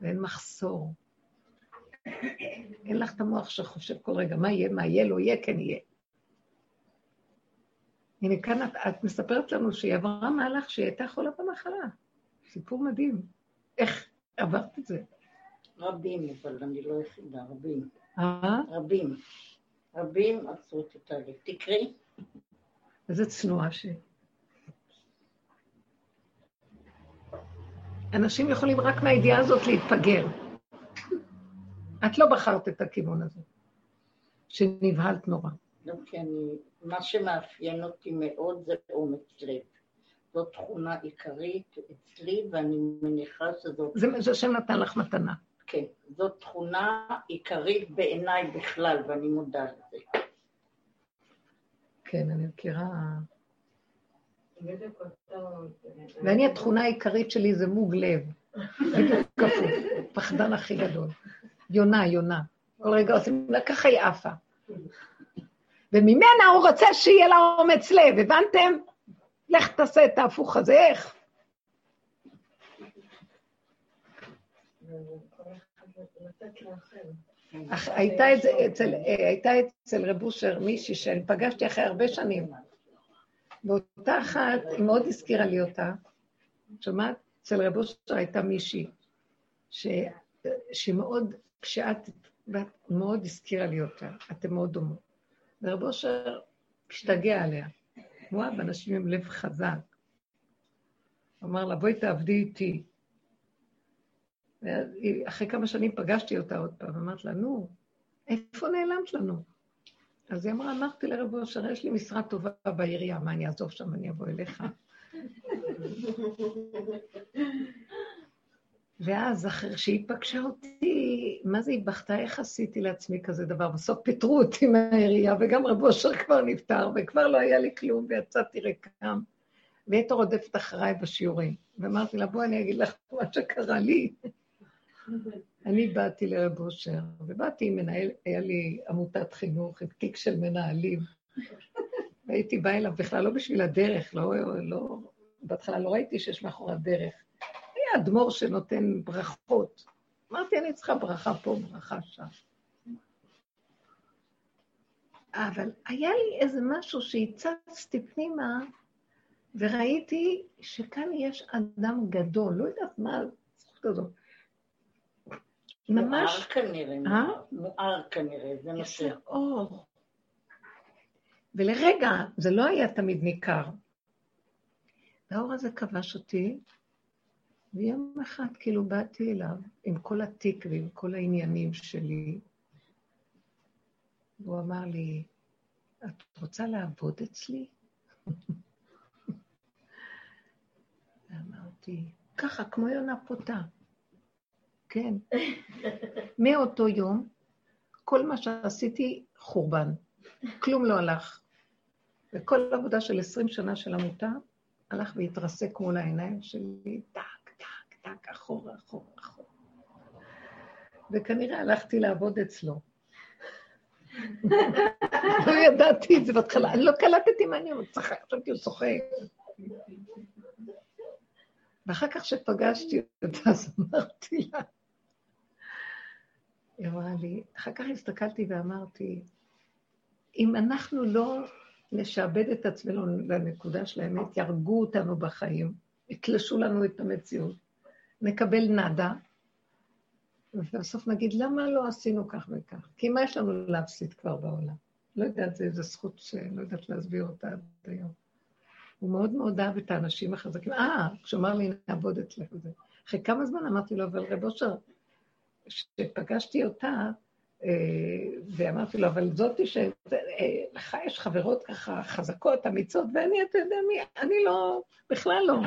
ואין מחסור. אין לך את המוח שחושב כל רגע, מה יהיה, מה יהיה, לא יהיה, כן יהיה. הנה כאן את, את מספרת לנו שהיא עברה מהלך שהיא הייתה חולה במחלה. סיפור מדהים. איך עברת את זה? רבים, אבל אני לא יחידה, רבים. אה? רבים. רבים עשו את התהליך. תקראי. איזה צנועה שהיא. אנשים יכולים רק מהידיעה הזאת להתפגר. את לא בחרת את הכיוון הזה, שנבהלת נורא. לא, כי אני, מה שמאפיין אותי מאוד זה אומץ לב. זו תכונה עיקרית אצלי, ואני מניחה שזאת... זה מה שהשם נתן לך מתנה. כן, זאת תכונה עיקרית בעיניי בכלל, ואני מודה לזה. כן, אני מכירה... ואני, התכונה העיקרית שלי זה מוג לב. בדיוק כפוף, פחדן הכי גדול. יונה, יונה. כל רגע עושים לה, ככה היא עפה. וממנה הוא רוצה שיהיה לה אומץ לב, הבנתם? לך תעשה את ההפוך הזה, איך? אה, הייתה אצל רב אושר מישהי שאני פגשתי אחרי הרבה שנים. ואותה אחת, היא מאוד הזכירה לי אותה. שומעת? אצל רב אושר הייתה מישהי, ש, שמאוד, כשאת, ואת מאוד הזכירה לי אותה, אתם מאוד דומות. ורב אושר השתגע עליה. הוא אוהב אנשים עם לב חזק. הוא אמר לה, בואי תעבדי איתי. ואז היא- אחרי כמה שנים פגשתי אותה עוד פעם, אמרתי לה, נו, איפה נעלמת לנו? אז היא אמרה, אמרתי לרב אושר, יש לי משרה טובה בעירייה, מה, אני אעזוב שם, אני אבוא אליך? ואז, אחרי שהיא פגשה אותי, מה זה היא בכתה, איך עשיתי לעצמי כזה דבר? בסוף פיטרו אותי מהעירייה, וגם רב אושר כבר נפטר, וכבר לא היה לי כלום, ויצאתי ריקם. והיא הייתה רודפת אחריי בשיעורים. ואמרתי לה, בואי אני אגיד לך מה שקרה לי. אני באתי לרב אושר, ובאתי עם מנהל, היה לי עמותת חינוך, עם תיק של מנהלים. [laughs] והייתי באה אליו בכלל לא בשביל הדרך, לא, לא, בהתחלה לא ראיתי שיש מאחורי הדרך. היה אדמו"ר שנותן ברכות. אמרתי, אני צריכה ברכה פה, ברכה שם. אבל היה לי איזה משהו שהצצתי פנימה, וראיתי שכאן יש אדם גדול, לא יודעת מה הזכות הזאת. מואר ממש כנראה, אה? מואר- מואר כנראה, זה ש... יש אור. ולרגע, זה לא היה תמיד ניכר. והאור הזה כבש אותי, ויום אחד כאילו באתי אליו עם כל התיק ועם כל העניינים שלי, והוא אמר לי, את רוצה לעבוד אצלי? [laughs] ואמרתי, ככה, כמו יונה פותה. כן. [laughs] מאותו יום, כל מה שעשיתי, חורבן. כלום לא הלך. וכל עבודה של 20 שנה של עמותה, הלך והתרסק מול העיניים שלי, טק, טק, טק, אחורה, אחורה, אחורה. וכנראה הלכתי לעבוד אצלו. [laughs] לא ידעתי את זה בהתחלה, אני לא קלטתי מה אני אומרת, צחק, חשבתי, הוא צוחק. ואחר כך שפגשתי אותה, אז אמרתי לה, היא אמרה לי, אחר כך הסתכלתי ואמרתי, אם אנחנו לא נשעבד את עצמנו לנקודה של האמת, יהרגו אותנו בחיים, יתלשו לנו את המציאות, נקבל נאדה, ובסוף נגיד, למה לא עשינו כך וכך? כי מה יש לנו להפסיד כבר בעולם? לא יודעת, זו איזו זכות שאני לא יודעת להסביר אותה עד היום. הוא מאוד מאוד אהב את האנשים החזקים. אה, כשהוא אמר לי, נעבוד אצלך וזה. אחרי כמה זמן אמרתי לו, אבל רב אושר, כשפגשתי אותה, אה, ואמרתי לו, אבל זאתי שלך יש חברות ככה חזקות, אמיצות, ואני, אתה יודע מי, אני לא, בכלל לא.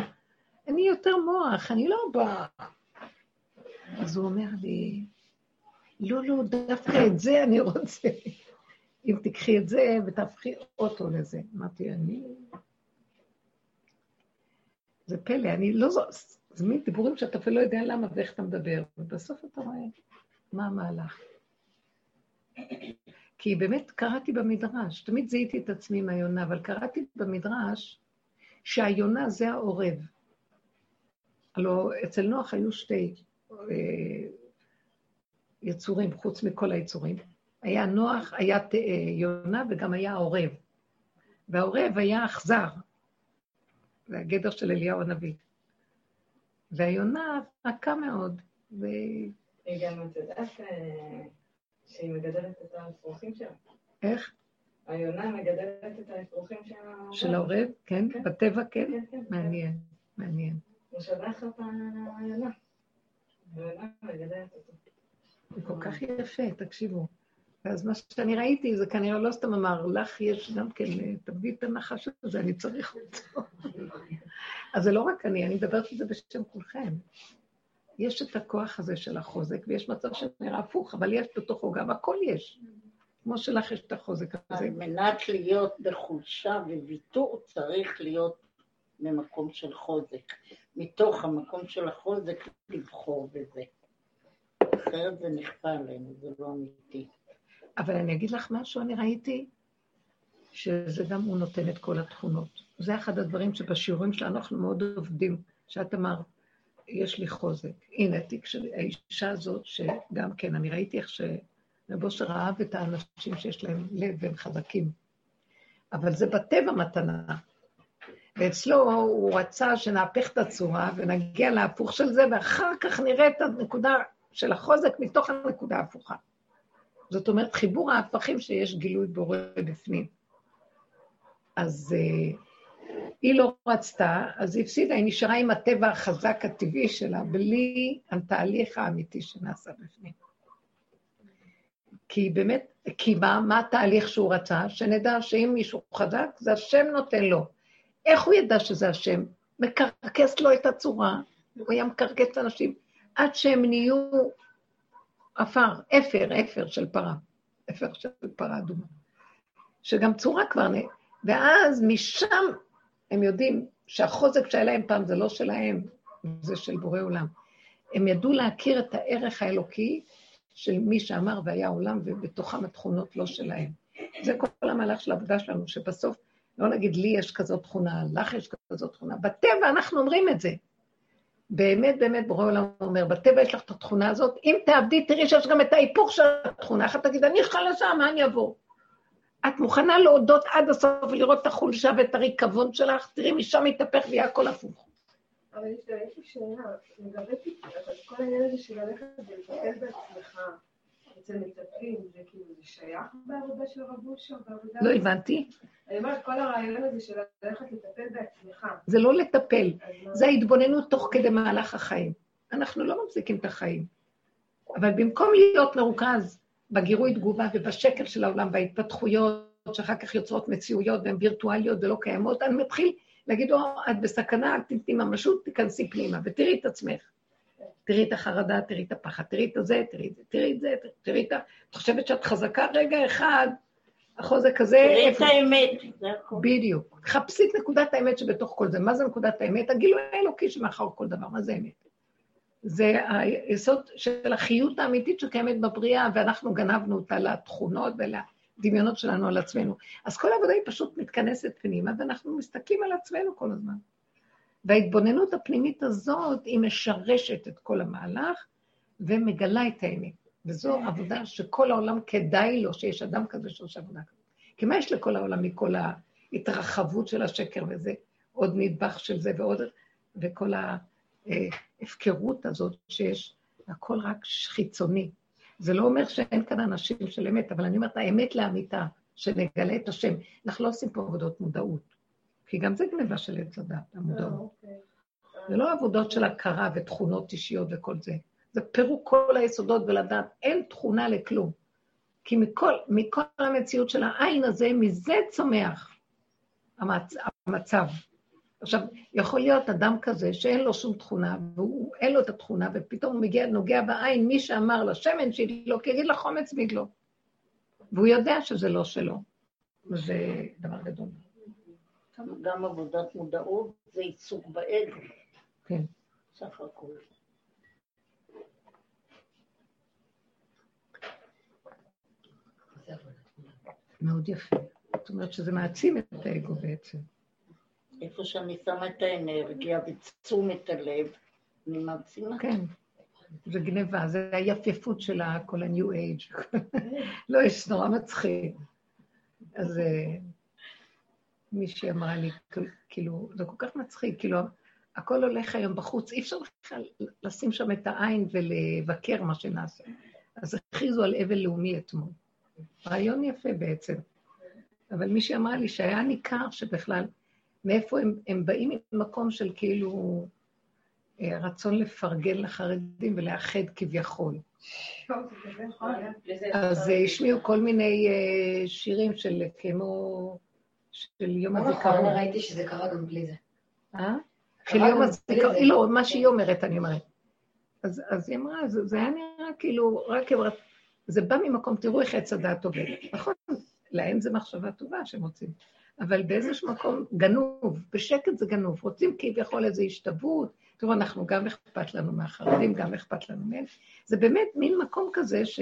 אני יותר מוח, אני לא באה. אז הוא אומר לי, לא, לא, דווקא את זה אני רוצה. אם תיקחי את זה ותהפכי אותו לזה. אמרתי, אני... זה פלא, אני לא זו... זה מין דיבורים שאתה אפילו לא יודע למה ואיך אתה מדבר, ובסוף אתה רואה מה המהלך. כי באמת קראתי במדרש, תמיד זיהיתי את עצמי עם היונה, אבל קראתי במדרש שהיונה זה העורב. הלוא אצל נוח היו שתי אה, יצורים, חוץ מכל היצורים. היה נוח, היה אה, יונה וגם היה העורב. והעורב היה אכזר, זה הגדר של אליהו הנביא. והיונה עקה מאוד. ו... היא גם, את יודעת אה, שהיא מגדלת את האפרוחים שלה? איך? היונה מגדלת את האפרוחים שלה. של העורב, כן? כן? בטבע, כן? כן, כן. מעניין, כן. מעניין. הוא שלח אותה היונה. היונה מגדלת אותו. זה כל כך יפה, תקשיבו. ואז מה שאני ראיתי, זה כנראה לא סתם אמר, לך יש גם כן, אה, תביא את הנחש הזה, אני צריך אותו. [laughs] אז זה לא רק אני, אני מדברת על זה בשם כולכם. יש את הכוח הזה של החוזק, ויש מצב שנראה הפוך, אבל יש בתוכו גם הכל יש. כמו שלך יש את החוזק הזה. על מנת להיות בחולשה וויתור, צריך להיות ממקום של חוזק. מתוך המקום של החוזק לבחור בזה. אחרת זה נכפה עלינו, זה לא אמיתי. אבל אני אגיד לך משהו, אני ראיתי שזה גם הוא נותן את כל התכונות. זה אחד הדברים שבשיעורים שלנו אנחנו מאוד עובדים, שאת אמרת, יש לי חוזק. הנה, תיק של האישה הזאת, שגם כן, אני ראיתי איך שרב אושר אהב את האנשים שיש להם לב והם חזקים. אבל זה בטבע מתנה. ואצלו הוא רצה שנהפך את הצורה ונגיע להפוך של זה, ואחר כך נראה את הנקודה של החוזק מתוך הנקודה ההפוכה. זאת אומרת, חיבור ההפכים שיש גילוי בורא בפנים. אז uh, היא לא רצתה, אז היא הפסידה, היא נשארה עם הטבע החזק הטבעי שלה, בלי התהליך האמיתי שנעשה בפנים. כי באמת, כי מה, מה התהליך שהוא רצה? שנדע שאם מישהו חזק, זה השם נותן לו. איך הוא ידע שזה השם? מקרקס לו את הצורה, הוא היה מקרקס את האנשים, עד שהם נהיו עפר, אפר, אפר של פרה, אפר של פרה אדומה. שגם צורה כבר. ואז משם הם יודעים שהחוזק שהיה להם פעם זה לא שלהם, זה של בורא עולם. הם ידעו להכיר את הערך האלוקי של מי שאמר והיה עולם, ובתוכם התכונות לא שלהם. זה כל המהלך של העבודה שלנו, שבסוף, לא נגיד לי יש כזאת תכונה, לך יש כזאת תכונה, בטבע אנחנו אומרים את זה. באמת, באמת, בורא עולם אומר, בטבע יש לך את התכונה הזאת, אם תאבדי, תראי שיש גם את ההיפוך של התכונה, את תגיד, אני חלשה, מה אני אבוא? את מוכנה להודות עד הסוף ולראות את החולשה ואת הריקבון שלך, תראי, משם יתהפך ויהיה הכל הפוך. אבל יש לי שאלה, לגבי טיפול, כל העניין הזה של ללכת ולטפל בעצמך, אצל מטפלים, זה כאילו, זה שייך בעבודה של רב אושר? לא הבנתי. אני אומרת, כל הרעיון הזה של ללכת לטפל בעצמך. זה לא לטפל, זה ההתבוננות תוך כדי מהלך החיים. אנחנו לא מחזיקים את החיים. אבל במקום להיות מרוכז בגירוי תגובה ובשקל של העולם, בהתפתחויות שאחר כך יוצרות מציאויות והן וירטואליות ולא קיימות, אני מתחיל להגיד, או, את בסכנה, אל תתני ממשות, תיכנסי פנימה ותראי את עצמך. תראי את החרדה, תראי את הפחד, תראי את זה, תראי את זה, תראי את זה, תראי את ה... את חושבת שאת חזקה רגע אחד, החוזק הזה... תראי את האמת. בדיוק. חפשי את נקודת האמת שבתוך כל זה. מה זה נקודת האמת? הגילוי האלוקי שמאחר כל דבר, מה זה אמת? זה היסוד של החיות האמיתית שקיימת בבריאה, ואנחנו גנבנו אותה לתכונות ולדמיונות שלנו על עצמנו. אז כל העבודה היא פשוט מתכנסת פנימה, ואנחנו מסתכלים על עצמנו כל הזמן. וההתבוננות הפנימית הזאת, היא משרשת את כל המהלך ומגלה את האמת. וזו עבודה שכל העולם כדאי לו שיש אדם כזה שעושה עבודה כזאת. כי מה יש לכל העולם מכל ההתרחבות של השקר וזה, עוד נדבך של זה ועוד, וכל ההפקרות הזאת שיש, הכל רק חיצוני. זה לא אומר שאין כאן אנשים של אמת, אבל אני אומרת, האמת לאמיתה, שנגלה את השם. אנחנו לא עושים פה עבודות מודעות. כי גם זה גניבה של עץ הדת, המודעות. אוקיי. זה לא עבודות של הכרה ותכונות אישיות וכל זה. זה פירוק כל היסודות ולדעת, אין תכונה לכלום. כי מכל, מכל המציאות של העין הזה, מזה צומח המצ, המצב. עכשיו, יכול להיות אדם כזה שאין לו שום תכונה, ואין לו את התכונה, ופתאום הוא מגיע, נוגע בעין, מי שאמר לשמן שידלוק, יגיד לחומץ וידלוק. והוא יודע שזה לא שלו. זה דבר גדול. גם עבודת מודעות זה עיסוק באגו, כן. סך הכול. מאוד יפה. זאת אומרת שזה מעצים את האגו בעצם. איפה שאני שמה את האנרגיה ותשומת הלב, אני מעצימה. כן. זה גניבה, זה היפיפות של כל ה-new age. [laughs] לא, יש נורא מצחיק. אז אה, מישהי אמרה לי, כאילו, זה כל כך מצחיק, כאילו, הכל הולך היום בחוץ, אי אפשר בכלל לשים שם את העין ולבקר מה שנעשה. אז הכריזו על אבל לאומי אתמול. רעיון יפה בעצם. אבל מישהי אמרה לי שהיה ניכר שבכלל, מאיפה הם, הם באים ממקום של כאילו אה, רצון לפרגן לחרדים ולאחד כביכול. אז אה, השמיעו כל מיני אה, שירים של כמו... של יום הזיכרון. ראיתי שזה קרה גם בלי זה. אה? של יום הזיכרון. לא, מה שהיא אומרת, אני אומרת. אז, אז היא אמרה, זה, זה היה נראה כאילו, רק אומרת, זה בא ממקום, תראו איך עץ הדעת עובד. נכון, להם זה מחשבה טובה שהם רוצים, אבל באיזשהו מקום גנוב, בשקט זה גנוב, רוצים כביכול איזו השתוות, תראו, אנחנו גם אכפת לנו מהחרדים, גם אכפת לנו מהם. זה באמת מין מקום כזה ש...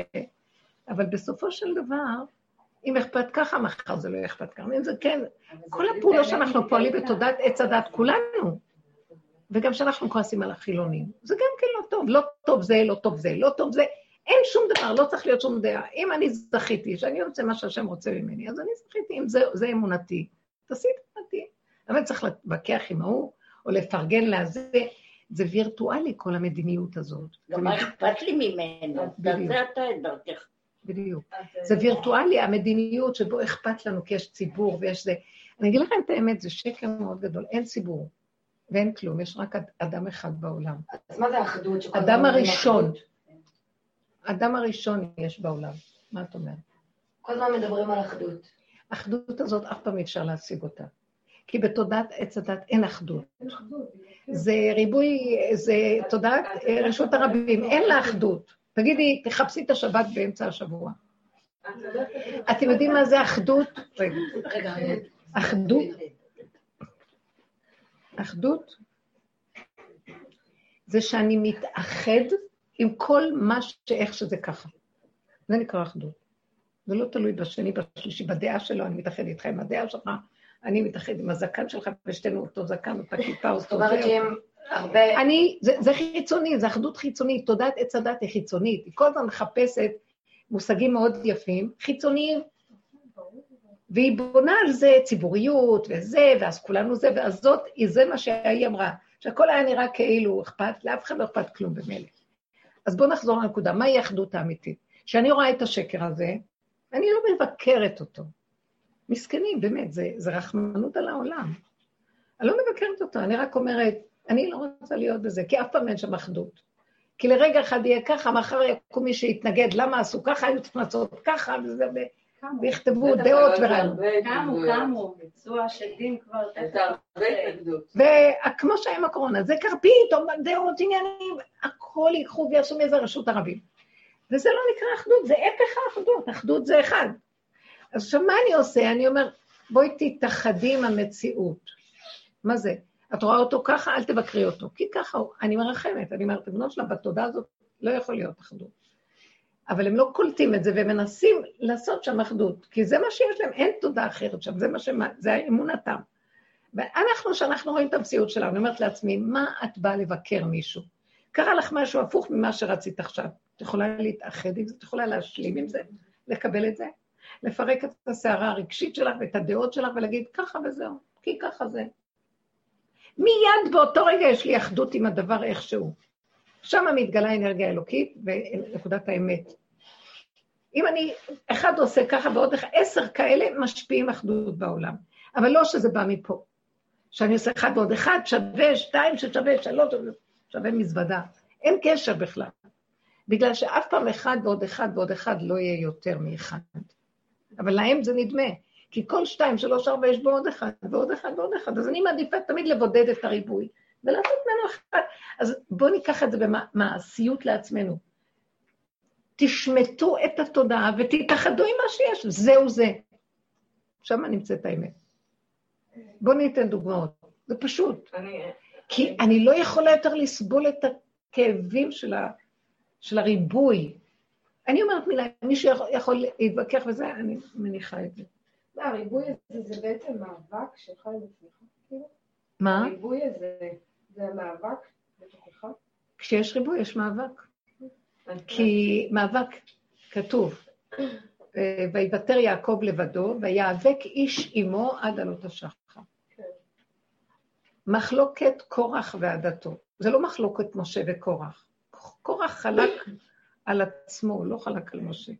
אבל בסופו של דבר, אם אכפת ככה, מחר זה לא יהיה אכפת ככה. אם זה כן, כל הפעולות שאנחנו פועלים. בתודעת עץ הדת, כולנו, וגם שאנחנו כועסים על החילונים, זה גם כן לא טוב, לא טוב זה, לא טוב זה, לא טוב זה, אין שום דבר, לא צריך להיות שום דעה. אם אני זכיתי, שאני רוצה מה שהשם רוצה ממני, אז אני זכיתי, אם זה, זה אמונתי, תעשי את אמונתי. אבל צריך להתווכח עם ההוא, או לפרגן לזה, זה וירטואלי כל המדיניות הזאת. גם מה אכפת לי ממנו? תעשה אתה את דרכך. בדיוק. זה וירטואלי, המדיניות שבו אכפת לנו, כי יש ציבור ויש זה. אני אגיד לכם את האמת, זה שקר מאוד גדול, אין ציבור ואין כלום, יש רק אד- אדם אחד בעולם. אז מה זה האחדות? אדם הראשון. אחדות? האדם הראשון יש בעולם. מה את אומרת? כל הזמן מדברים על אחדות. האחדות הזאת, אף פעם אי אפשר להשיג אותה. כי בתודעת עץ הדת אין אחדות. אין אחדות. זה ריבוי, זה תודעת אה, רשות הרבים, אין לה אחדות. תגידי, תחפשי את השבת באמצע השבוע. אתם יודעים מה זה אחדות? רגע, אחדות, אחדות זה שאני מתאחד עם כל מה שאיך שזה ככה. זה נקרא אחדות. זה לא תלוי בשני, בשלישי, בדעה שלו, אני מתאחד איתך עם הדעה שלך, אני מתאחד עם הזקן שלך, ושתינו אותו זקן, אותה כיפה, אותו זה. הרבה... אני, זה, זה חיצוני, זה אחדות חיצונית, תודעת עץ הדת היא חיצונית, היא כל הזמן מחפשת מושגים מאוד יפים, חיצוניים, והיא בונה על זה ציבוריות וזה, ואז כולנו זה, ואז זאת, זה מה שהיא אמרה, שהכל היה נראה כאילו אכפת, לאף אחד לא אכפת כלום במילא. אז בואו נחזור לנקודה, מהי האחדות האמיתית? כשאני רואה את השקר הזה, אני לא מבקרת אותו. מסכנים, באמת, זה, זה רחמנות על העולם. אני לא מבקרת אותו, אני רק אומרת, אני לא רוצה להיות בזה, כי אף פעם אין שם אחדות. כי לרגע אחד יהיה ככה, מחר יקום מי שיתנגד, למה עשו ככה, היו צריכים לעשות ככה, וזה, ויכתבו דעות זה ורעיונות. קמו. קמו, יצאו השדים כבר. וכמו שהיה עם הקורונה, זה כרפית, או דעות, עניינים, הכל ייקחו ויעשו מאיזה רשות ערבים. וזה לא נקרא אחדות, זה הפך האחדות, אחדות זה אחד. אז עכשיו מה אני עושה? אני אומר, בואי תתאחדי עם המציאות. מה זה? את רואה אותו ככה, אל תבקרי אותו. כי ככה הוא, אני מרחמת, אני אומרת, בנות שלה, בתודעה הזאת לא יכול להיות אחדות. אבל הם לא קולטים את זה ומנסים לעשות שם אחדות, כי זה מה שיש להם, אין תודעה אחרת שם, זה מה ש... זה אמונתם. ואנחנו, כשאנחנו רואים את המציאות שלנו, אני אומרת לעצמי, מה את באה לבקר מישהו? קרה לך משהו הפוך ממה שרצית עכשיו. את יכולה להתאחד עם זה? את יכולה להשלים עם זה? לקבל את זה? לפרק את הסערה הרגשית שלך ואת הדעות שלך ולהגיד, ככה וזהו, כי ככה זה. מיד באותו רגע יש לי אחדות עם הדבר איכשהו. שם מתגלה אנרגיה אלוקית ונקודת האמת. אם אני, אחד עושה ככה ועוד אחד, עשר כאלה משפיעים אחדות בעולם. אבל לא שזה בא מפה. שאני עושה אחד ועוד אחד, שווה שתיים ששווה שלוש, שווה מזוודה. אין קשר בכלל. בגלל שאף פעם אחד ועוד אחד ועוד אחד לא יהיה יותר מאחד. אבל להם זה נדמה, כי כל שתיים, שלוש, ארבע, יש בו עוד אחד, ועוד אחד ועוד אחד. אז אני מעדיפה תמיד לבודד את הריבוי, ולעשות ממנו אחד. אז בואו ניקח את זה במעשיות לעצמנו. תשמטו את התודעה ותתאחדו עם מה שיש, זהו זה. שם נמצאת האמת. בואו ניתן דוגמאות, זה פשוט. אני... כי אני לא יכולה יותר לסבול את הכאבים של, ה, של הריבוי. אני אומרת מילה, מישהו יכול, להתווכח וזה, אני מניחה את זה. מה, הריבוי הזה זה בעצם מאבק שלך עם עצמך? כאילו? מה? הריבוי הזה זה המאבק בתוכך? כשיש ריבוי יש מאבק. כי מאבק, כתוב, אה, ויוותר יעקב לבדו, ויאבק איש עמו עד עלות השחר. כן. מחלוקת קורח ועדתו. זה לא מחלוקת משה וקורח. קורח חלק על עצמו, לא חלק על משה.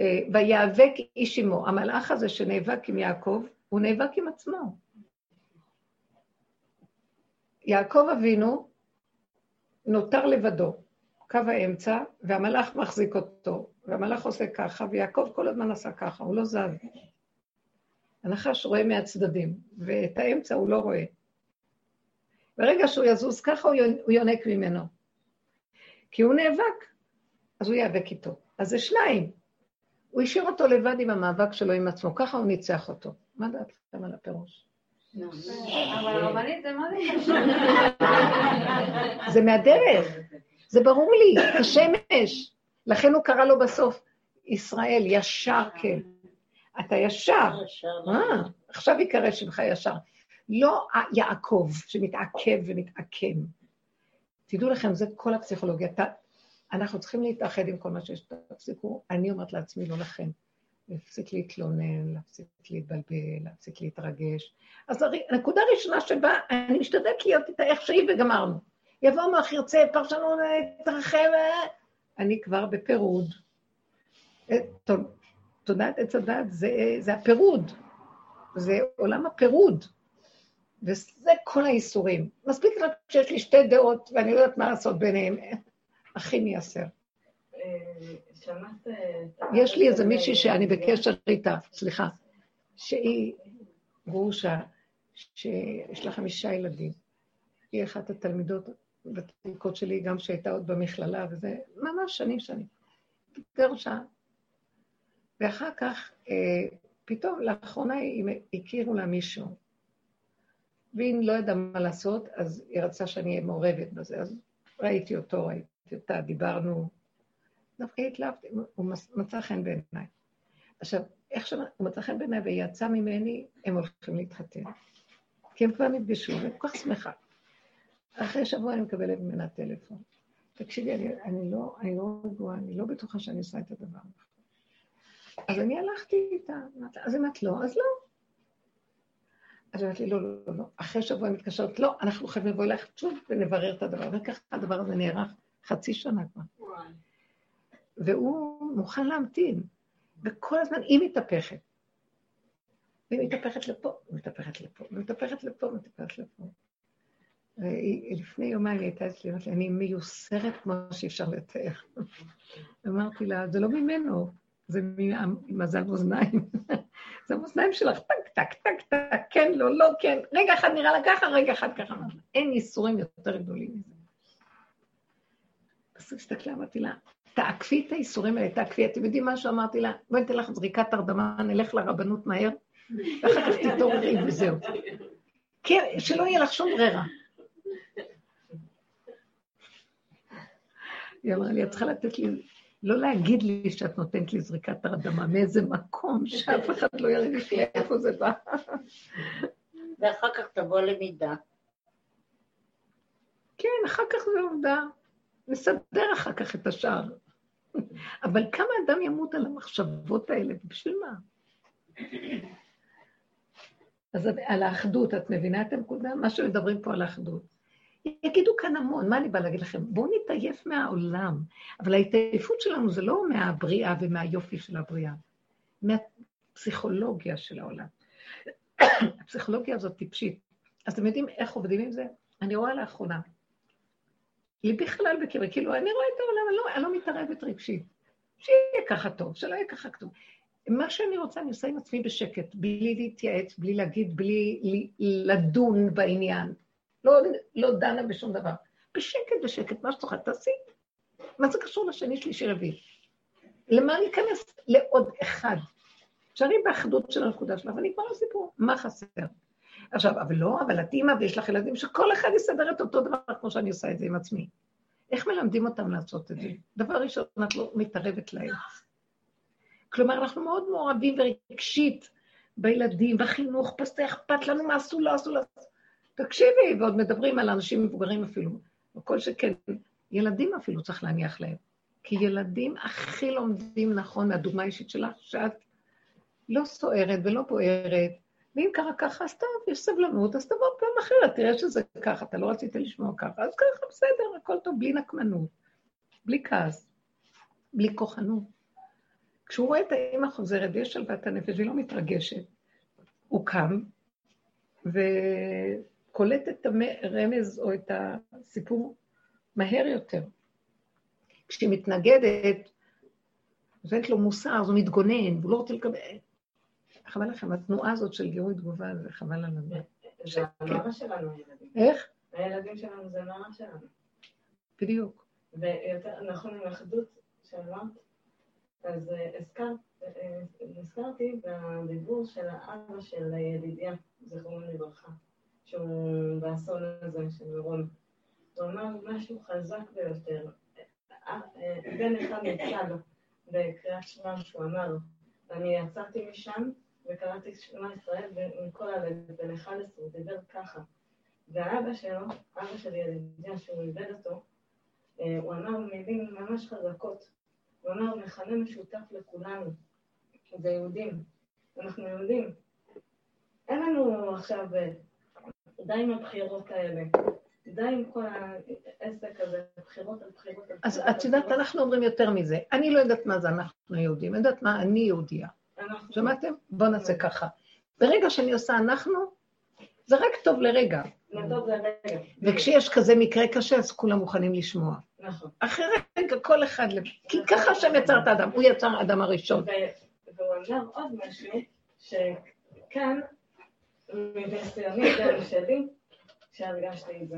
אה, ויאבק איש עמו. המלאך הזה שנאבק עם יעקב, הוא נאבק עם עצמו. יעקב אבינו נותר לבדו. קו האמצע, והמלאך מחזיק אותו, והמלאך עושה ככה, ויעקב כל הזמן עשה ככה, הוא לא זז. הנחש רואה מהצדדים, ואת האמצע הוא לא רואה. ברגע שהוא יזוז ככה, הוא יונק ממנו. כי הוא נאבק, אז הוא ייאבק איתו. אז זה שניים. הוא השאיר אותו לבד עם המאבק שלו עם עצמו, ככה הוא ניצח אותו. מה דעתכם על הפירוש? אבל רבנית זה מה זה קשור? זה מהדרך, זה ברור לי, כשמש. לכן הוא קרא לו בסוף, ישראל, ישר כן. אתה ישר. אה, עכשיו יקרא שמך ישר. לא יעקב שמתעכב ומתעקם. תדעו לכם, זה כל הפסיכולוגיה. אנחנו צריכים להתאחד עם כל מה שיש. תפסיקו, אני אומרת לעצמי, לא לכם. להפסיק להתלונן, להפסיק להתבלבל, להפסיק להתרגש. אז הנקודה הראשונה שבה אני משתדלת להיות איתה איך שהיא וגמרנו. יבוא מוח ירצה, פרשנות, תרחב, אני כבר בפירוד. אה, תודעת עץ הדת זה, זה הפירוד, זה עולם הפירוד, וזה כל האיסורים. מספיק רק שיש לי שתי דעות ואני לא יודעת מה לעשות ביניהם, הכי מייסר. שמעת... יש לי איזה מישהי שאני בקשר איתה, סליחה, שהיא גרושה, שיש לה חמישה ילדים. היא אחת התלמידות הוותיקות שלי, גם שהייתה עוד במכללה, וזה ממש שנים שנים. גרושה. ואחר כך, אה, פתאום, לאחרונה הכירו לה מישהו, והיא לא ידעה מה לעשות, אז היא רצתה שאני אהיה מעורבת בזה, אז ראיתי אותו, ראיתי אותה, דיברנו, דווקא התלהבתי, הוא מצא חן בעיניי. עכשיו, איך שהוא מצא חן בעיניי והיא יצאה ממני, הם הולכים להתחתן. כי הם כבר נפגשו, ואני כל כך שמחה. אחרי שבוע אני מקבלת ממנה טלפון. תקשיבי, אני, אני לא, אני לא רגועה, אני לא בטוחה שאני עושה את הדבר אז אני הלכתי איתה, אז אם את לא, אז לא. אז אמרתי לא, לא, לא, לא. אחרי שבוע היא מתקשרת, לא, אנחנו חייבים לבוא אליך שוב ונברר את הדבר. וככה הדבר הזה נערך חצי שנה כבר. והוא מוכן להמתין, וכל הזמן היא מתהפכת. והיא מתהפכת לפה, ומתהפכת לפה, ומתהפכת לפה, ומתהפכת לפה. לפני יומיים היא הייתה אצלי, אמרתי לי, אני מיוסרת כמו שאי אפשר לתאר. אמרתי לה, זה לא ממנו, זה ממזל מאזניים. זה המאזניים שלך, טק, טק, טק, טק, כן, לא, לא, כן. רגע אחד נראה לה ככה, רגע אחד ככה. אין ייסורים יותר גדולים מזה. אז הסתכלה, אמרתי לה, תעקפי את האיסורים האלה, תעקפי. אתם יודעים מה שאמרתי לה? בואי ניתן לך זריקת הרדמה, נלך לרבנות מהר, ואחר כך תתעוררי וזהו. כן, שלא יהיה לך שום ברירה. היא אמרה לי, את צריכה לתת לי, לא להגיד לי שאת נותנת לי זריקת הרדמה מאיזה מקום, שאף אחד לא ירגיש לי איפה זה בא. ואחר כך תבוא למידה. כן, אחר כך זה עובדה. נסדר אחר כך את השאר. [laughs] אבל כמה אדם ימות על המחשבות האלה, בשביל מה? אז על האחדות, את מבינה את הנקודה? מה שמדברים פה על האחדות. יגידו כאן המון, מה אני באה להגיד לכם? בואו נתעייף מהעולם. אבל ההתעייפות שלנו זה לא מהבריאה ומהיופי של הבריאה, מהפסיכולוגיה של העולם. [coughs] הפסיכולוגיה הזאת טיפשית. אז אתם יודעים איך עובדים עם זה? אני רואה לאחרונה. לי בכלל בקרבי, כאילו, אני רואה את העולם, אני לא, אני לא מתערבת רגשית. שיהיה ככה טוב, שלא יהיה ככה טוב. מה שאני רוצה, אני עושה עם עצמי בשקט, בלי להתייעץ, בלי להגיד, בלי לדון בעניין. לא, לא דנה בשום דבר. בשקט, בשקט, מה שצריכה, תעשי. מה זה קשור לשני, שלישי, רביעי? למה להיכנס לעוד אחד? שאני באחדות של הנקודה שלה, ואני כבר הסיפור, מה חסר? עכשיו, אבל לא, אבל את אימא ויש לך ילדים שכל אחד יסדר את אותו דבר כמו שאני עושה את זה עם עצמי. איך מלמדים אותם לעשות את זה? דבר ראשון, את לא מתערבת להם. כלומר, אנחנו מאוד מעורבים ורגשית בילדים, בחינוך, פסטה אכפת לנו מה עשו, לא עשו, לא עשו. תקשיבי, ועוד מדברים על אנשים מבוגרים אפילו. וכל שכן, ילדים אפילו צריך להניח להם. כי ילדים הכי לומדים נכון מהדוגמה האישית שלך, שאת לא סוערת ולא בוערת, ואם קרה ככה, אז טוב, יש סבלנות, אז תבוא פעם אחרת, תראה שזה ככה, אתה לא רצית לשמוע ככה, אז ככה, בסדר, הכל טוב, בלי נקמנות, בלי כעס, בלי כוחנות. כשהוא רואה את האימא חוזרת ויש שלוות הנפש והיא לא מתרגשת, הוא קם וקולט את הרמז או את הסיפור מהר יותר. כשהיא מתנגדת, נותנת לו מוסר, אז הוא מתגונן, והוא לא רוצה לקבל... חבל לכם, התנועה הזאת של גירוי תגובה, זה חבל על הזמן. זה המאמא שלנו, הילדים. איך? הילדים שלנו זה המאמא שלנו. בדיוק. ויותר עם אחדות שאמרת, אז אה, אה, נזכרתי בדיבור של האבא של ידידיה, זיכרונו לברכה, שהוא באסון הזה של מירון. הוא אמר משהו חזק ביותר. אה, בן אחד יצא לו בקריאת שמע שהוא אמר, אני יצאתי משם וקראתי שמע ישראל מכל הלב, בן 11, הוא דיבר ככה. והאבא שלו, אבא של ידידיה, שהוא איבד אותו, אה, הוא אמר מילים ממש חזקות. הוא אמר, מכנה משותף לכולנו, זה יהודים. אנחנו יהודים. אין לנו עכשיו, אה, די עם הבחירות האלה. די עם כל העסק הזה, בחירות על בחירות על בחירות. אז את יודעת, אנחנו אומרים יותר מזה. אני לא יודעת מה זה אנחנו יהודים, אני יודעת מה אני יהודייה. שמעתם? בואו נעשה ככה. ברגע שאני עושה אנחנו, זה רק טוב לרגע. זה. וכשיש כזה מקרה קשה, אז כולם מוכנים לשמוע. נכון. אחרי רגע, כל אחד... כי ככה השם יצר את האדם, הוא יצר האדם הראשון. והוא אמר עוד משהו, שכאן, מניסיוני גם שלי, שהרגשתי את זה.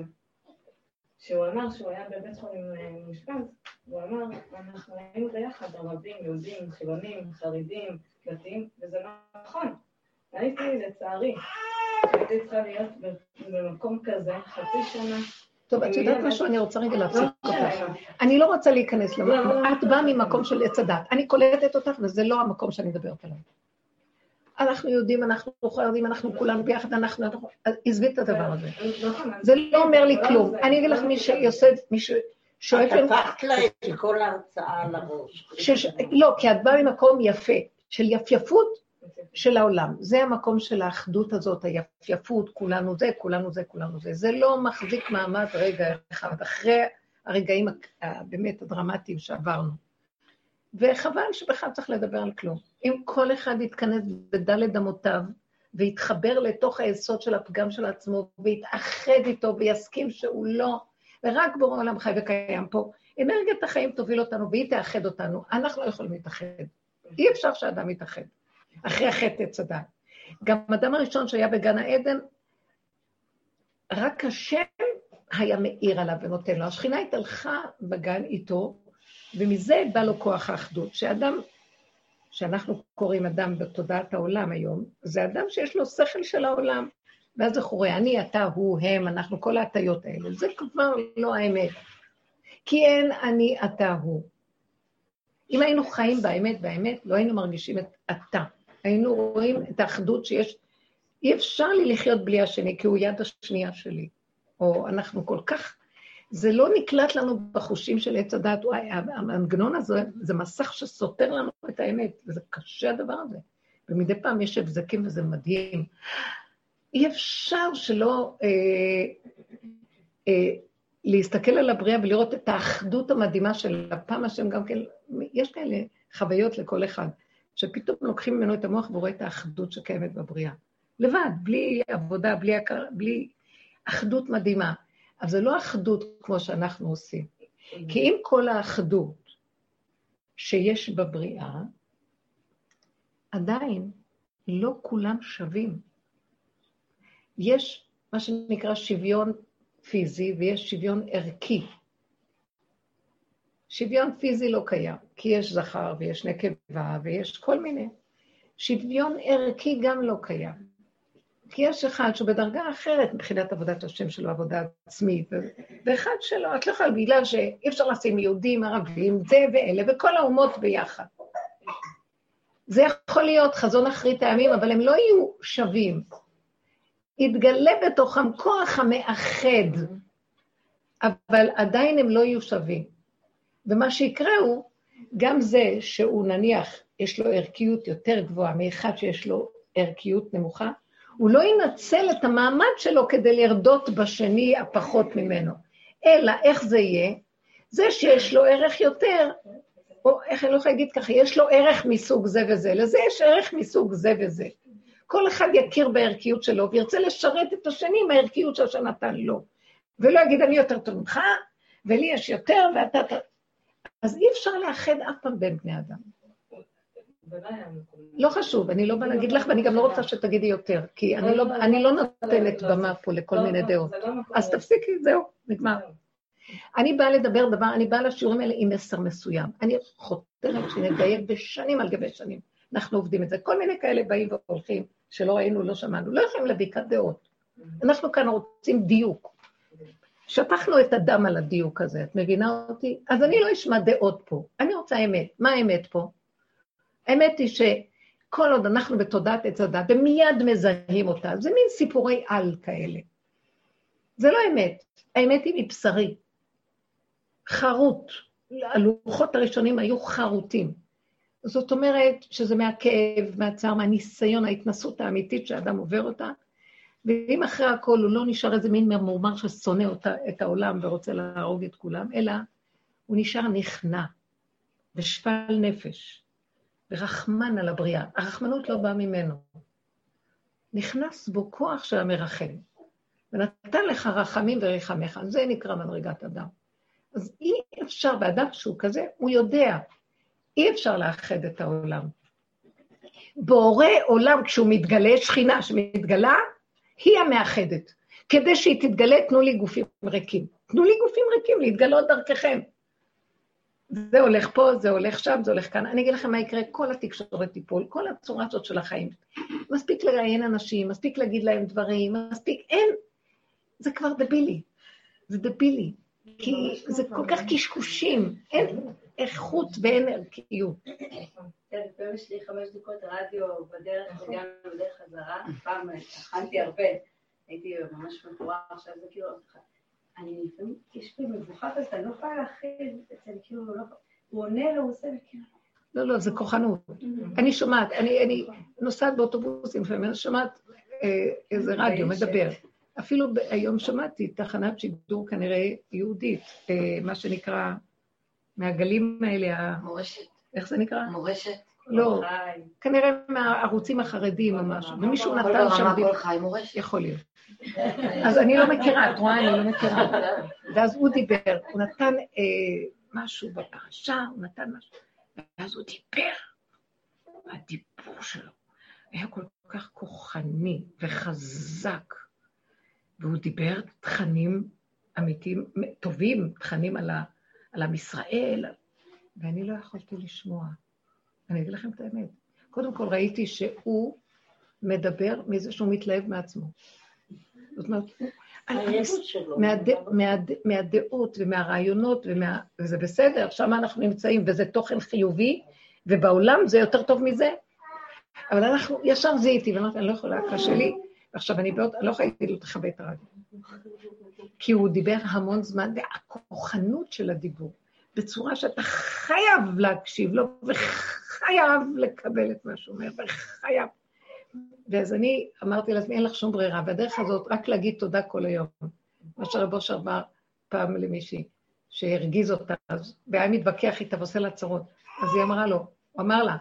שהוא אמר שהוא היה בבית חולים אה, מאושפז, הוא אמר, אנחנו היינו ביחד, ערבים, יהודים, חילונים, חרדים, דתיים, וזה נכון. הייתי, לצערי, הייתי צריכה להיות במקום כזה חצי שנה. טוב, את יודעת משהו? אני רוצה רגע להפסיק אותך. לא, אני לא רוצה להיכנס לא, למקום. לא, את באה ממקום של עץ הדת. אני קולטת אותך, וזה לא המקום שאני מדברת עליו. אנחנו יודעים, אנחנו חרדים, אנחנו כולנו ביחד, אנחנו... עזבי את הדבר הזה. נכון, אז- זה לא אומר לי לא כלום. זה, אני אגיד לך, לא מי. שעושה, מי ששואף... את הפכת לה את כל ההרצאה על הראש. לא, כי את באה ממקום יפה, של יפייפות של העולם. זה המקום של האחדות הזאת, היפייפות, כולנו זה, כולנו זה, כולנו זה. זה לא מחזיק מעמד רגע אחד, אחרי הרגעים ה- באמת הדרמטיים שעברנו. וחבל שבכלל צריך לדבר על כלום. אם כל אחד יתכנס בדלת אמותיו, ויתחבר לתוך היסוד של הפגם של עצמו, ויתאחד איתו, ויסכים שהוא לא, ורק בורא עולם חי וקיים פה, אנרגיית החיים תוביל אותנו, והיא תאחד אותנו. אנחנו לא יכולים להתאחד. אי אפשר שאדם יתאחד. אחרי החטא עץ הדת. גם האדם הראשון שהיה בגן העדן, רק השם היה מאיר עליו ונותן לו. השכינה התהלכה בגן איתו, ומזה בא לו כוח האחדות. שאדם, שאנחנו קוראים אדם בתודעת העולם היום, זה אדם שיש לו שכל של העולם. ואז הוא רואה, אני, אתה, הוא, הם, אנחנו, כל ההטיות האלה. זה כבר לא האמת. כי אין אני, אתה, הוא. אם היינו חיים באמת, באמת, לא היינו מרגישים את אתה. היינו רואים את האחדות שיש. אי אפשר לי לחיות בלי השני, כי הוא יד השנייה שלי. או אנחנו כל כך... זה לא נקלט לנו בחושים של עץ הדת. וואי, המנגנון הזה, זה מסך שסותר לנו את האמת, וזה קשה הדבר הזה. ומדי פעם יש הבזקים וזה מדהים. אי אפשר שלא אה, אה, להסתכל על הבריאה ולראות את האחדות המדהימה של הפעם השם גם כן, יש כאלה חוויות לכל אחד, שפתאום לוקחים ממנו את המוח ורואה את האחדות שקיימת בבריאה. לבד, בלי עבודה, בלי, בלי אחדות מדהימה. אבל זה לא אחדות כמו שאנחנו עושים. כי אם כל האחדות שיש בבריאה, עדיין לא כולם שווים. יש מה שנקרא שוויון פיזי ויש שוויון ערכי. שוויון פיזי לא קיים, כי יש זכר ויש נקבה ויש כל מיני. שוויון ערכי גם לא קיים. כי יש אחד שהוא בדרגה אחרת מבחינת עבודת השם שלו, עבודה עצמית, ואחד שלא, את לא יכולה, בגלל שאי אפשר לשים יהודים, ערבים, זה ואלה, וכל האומות ביחד. זה יכול להיות חזון אחרית הימים, אבל הם לא יהיו שווים. יתגלה בתוכם כוח המאחד, אבל עדיין הם לא יהיו שווים. ומה שיקרה הוא, גם זה שהוא נניח, יש לו ערכיות יותר גבוהה מאחד שיש לו ערכיות נמוכה, הוא לא ינצל את המעמד שלו כדי לרדות בשני הפחות ממנו. אלא איך זה יהיה? זה שיש לו ערך יותר, או איך אני לא יכולה להגיד ככה, יש לו ערך מסוג זה וזה, לזה יש ערך מסוג זה וזה. כל אחד יכיר בערכיות שלו וירצה לשרת את השני עם הערכיות שהשם נתן לו. ולא יגיד, אני יותר טוב ממך, ולי יש יותר, ואתה... אז אי אפשר לאחד אף פעם בין בני אדם. לא חשוב, אני לא באה להגיד לך, ואני גם לא רוצה שתגידי יותר, כי אני לא, אני לא נותנת במה פה לכל מיני דעות. אז תפסיקי, זהו, נגמר. אני באה לדבר דבר, אני באה לשיעורים האלה עם מסר מסוים. אני חותרת שנדייק בשנים על גבי שנים. אנחנו עובדים את זה. כל מיני כאלה באים והולכים, שלא ראינו, לא שמענו. לא יכולים להביא כאן דעות. אנחנו כאן רוצים דיוק. שפכנו את הדם על הדיוק הזה, את מבינה אותי? אז אני לא אשמע דעות פה, אני רוצה אמת. מה האמת פה? האמת היא שכל עוד אנחנו בתודעת עץ הדת, ומיד מזהים אותה, זה מין סיפורי על כאלה. זה לא אמת, האמת היא מבשרי. חרוט. הלוחות הראשונים היו חרוטים. זאת אומרת שזה מהכאב, מהצער, מהניסיון, ההתנסות האמיתית שאדם עובר אותה, ואם אחרי הכל הוא לא נשאר איזה מין ממורמר ששונא אותה, את העולם ורוצה להרוג את כולם, אלא הוא נשאר נכנע ושפל נפש ורחמן על הבריאה. הרחמנות לא באה ממנו. נכנס בו כוח של המרחם, ונתן לך רחמים וריחמך, זה נקרא מדרגת אדם. אז אי אפשר, באדם שהוא כזה, הוא יודע, אי אפשר לאחד את העולם. בורא עולם, כשהוא מתגלה, שכינה שמתגלה, היא המאחדת. כדי שהיא תתגלה, תנו לי גופים ריקים. תנו לי גופים ריקים להתגלות דרככם. זה הולך פה, זה הולך שם, זה הולך כאן. אני אגיד לכם מה יקרה, כל התקשורת תיפול, כל הצורה הזאת של החיים. מספיק לראיין אנשים, מספיק להגיד להם דברים, מספיק, אין, זה כבר דבילי. זה דבילי. כי זה כל כך קשקושים, אין איכות ואין ערכיות. כן, לפעמים יש לי חמש דקות רדיו בדרך וגם בדרך חזרה, פעם הכנתי הרבה, הייתי ממש מקורה, עכשיו זה כאילו... אני לפעמים, יש לי מבוכה כזאת, אני לא יכולה להכיל, כאילו, לא הוא עונה לו, הוא עושה, וכאילו... לא, לא, זה כוחנות. אני שומעת, אני נוסעת באוטובוסים לפעמים, אני שומעת אה, איזה רדיו מדבר. אפילו היום שמעתי תחנת שידור כנראה יהודית, אה, מה שנקרא, מהגלים האלה, מורשת. איך זה נקרא? מורשת. לא, כנראה מהערוצים החרדים או משהו, ומישהו נתן שם... כל חי מורשת. יכול להיות. אז אני לא מכירה, את רואה, אני לא מכירה. ואז הוא דיבר, הוא נתן אה, משהו בפרשה, הוא נתן משהו, ואז הוא דיבר. הדיבור שלו היה כל כך כוחני וחזק. והוא דיבר תכנים אמיתיים, טובים, תכנים על, ה, על עם ישראל, ואני לא יכולתי לשמוע. אני אגיד לכם את האמת. קודם כל ראיתי שהוא מדבר מזה שהוא מתלהב מעצמו. זאת אומרת, מהד, מהד, מהדעות ומהרעיונות, ומה, וזה בסדר, שם אנחנו נמצאים, וזה תוכן חיובי, ובעולם זה יותר טוב מזה. אבל אנחנו, ישר זיהיתי, ואמרתי, אני לא יכולה, קשה לי, ועכשיו אני בעוד, אני לא יכולה להגיד לו, תכבה את הרדיו. כי הוא דיבר המון זמן, והכוחנות של הדיבור, בצורה שאתה חייב להקשיב לו, וחייב לקבל את מה שהוא אומר, וחייב. ואז אני אמרתי לעצמי, אין לך שום ברירה, והדרך הזאת, רק להגיד תודה כל היום. מה שרב אושר אמר פעם למישהי, שהרגיז אותה, והיה מתווכח איתה ועושה לה צרות. אז היא אמרה לו, הוא אמר לה,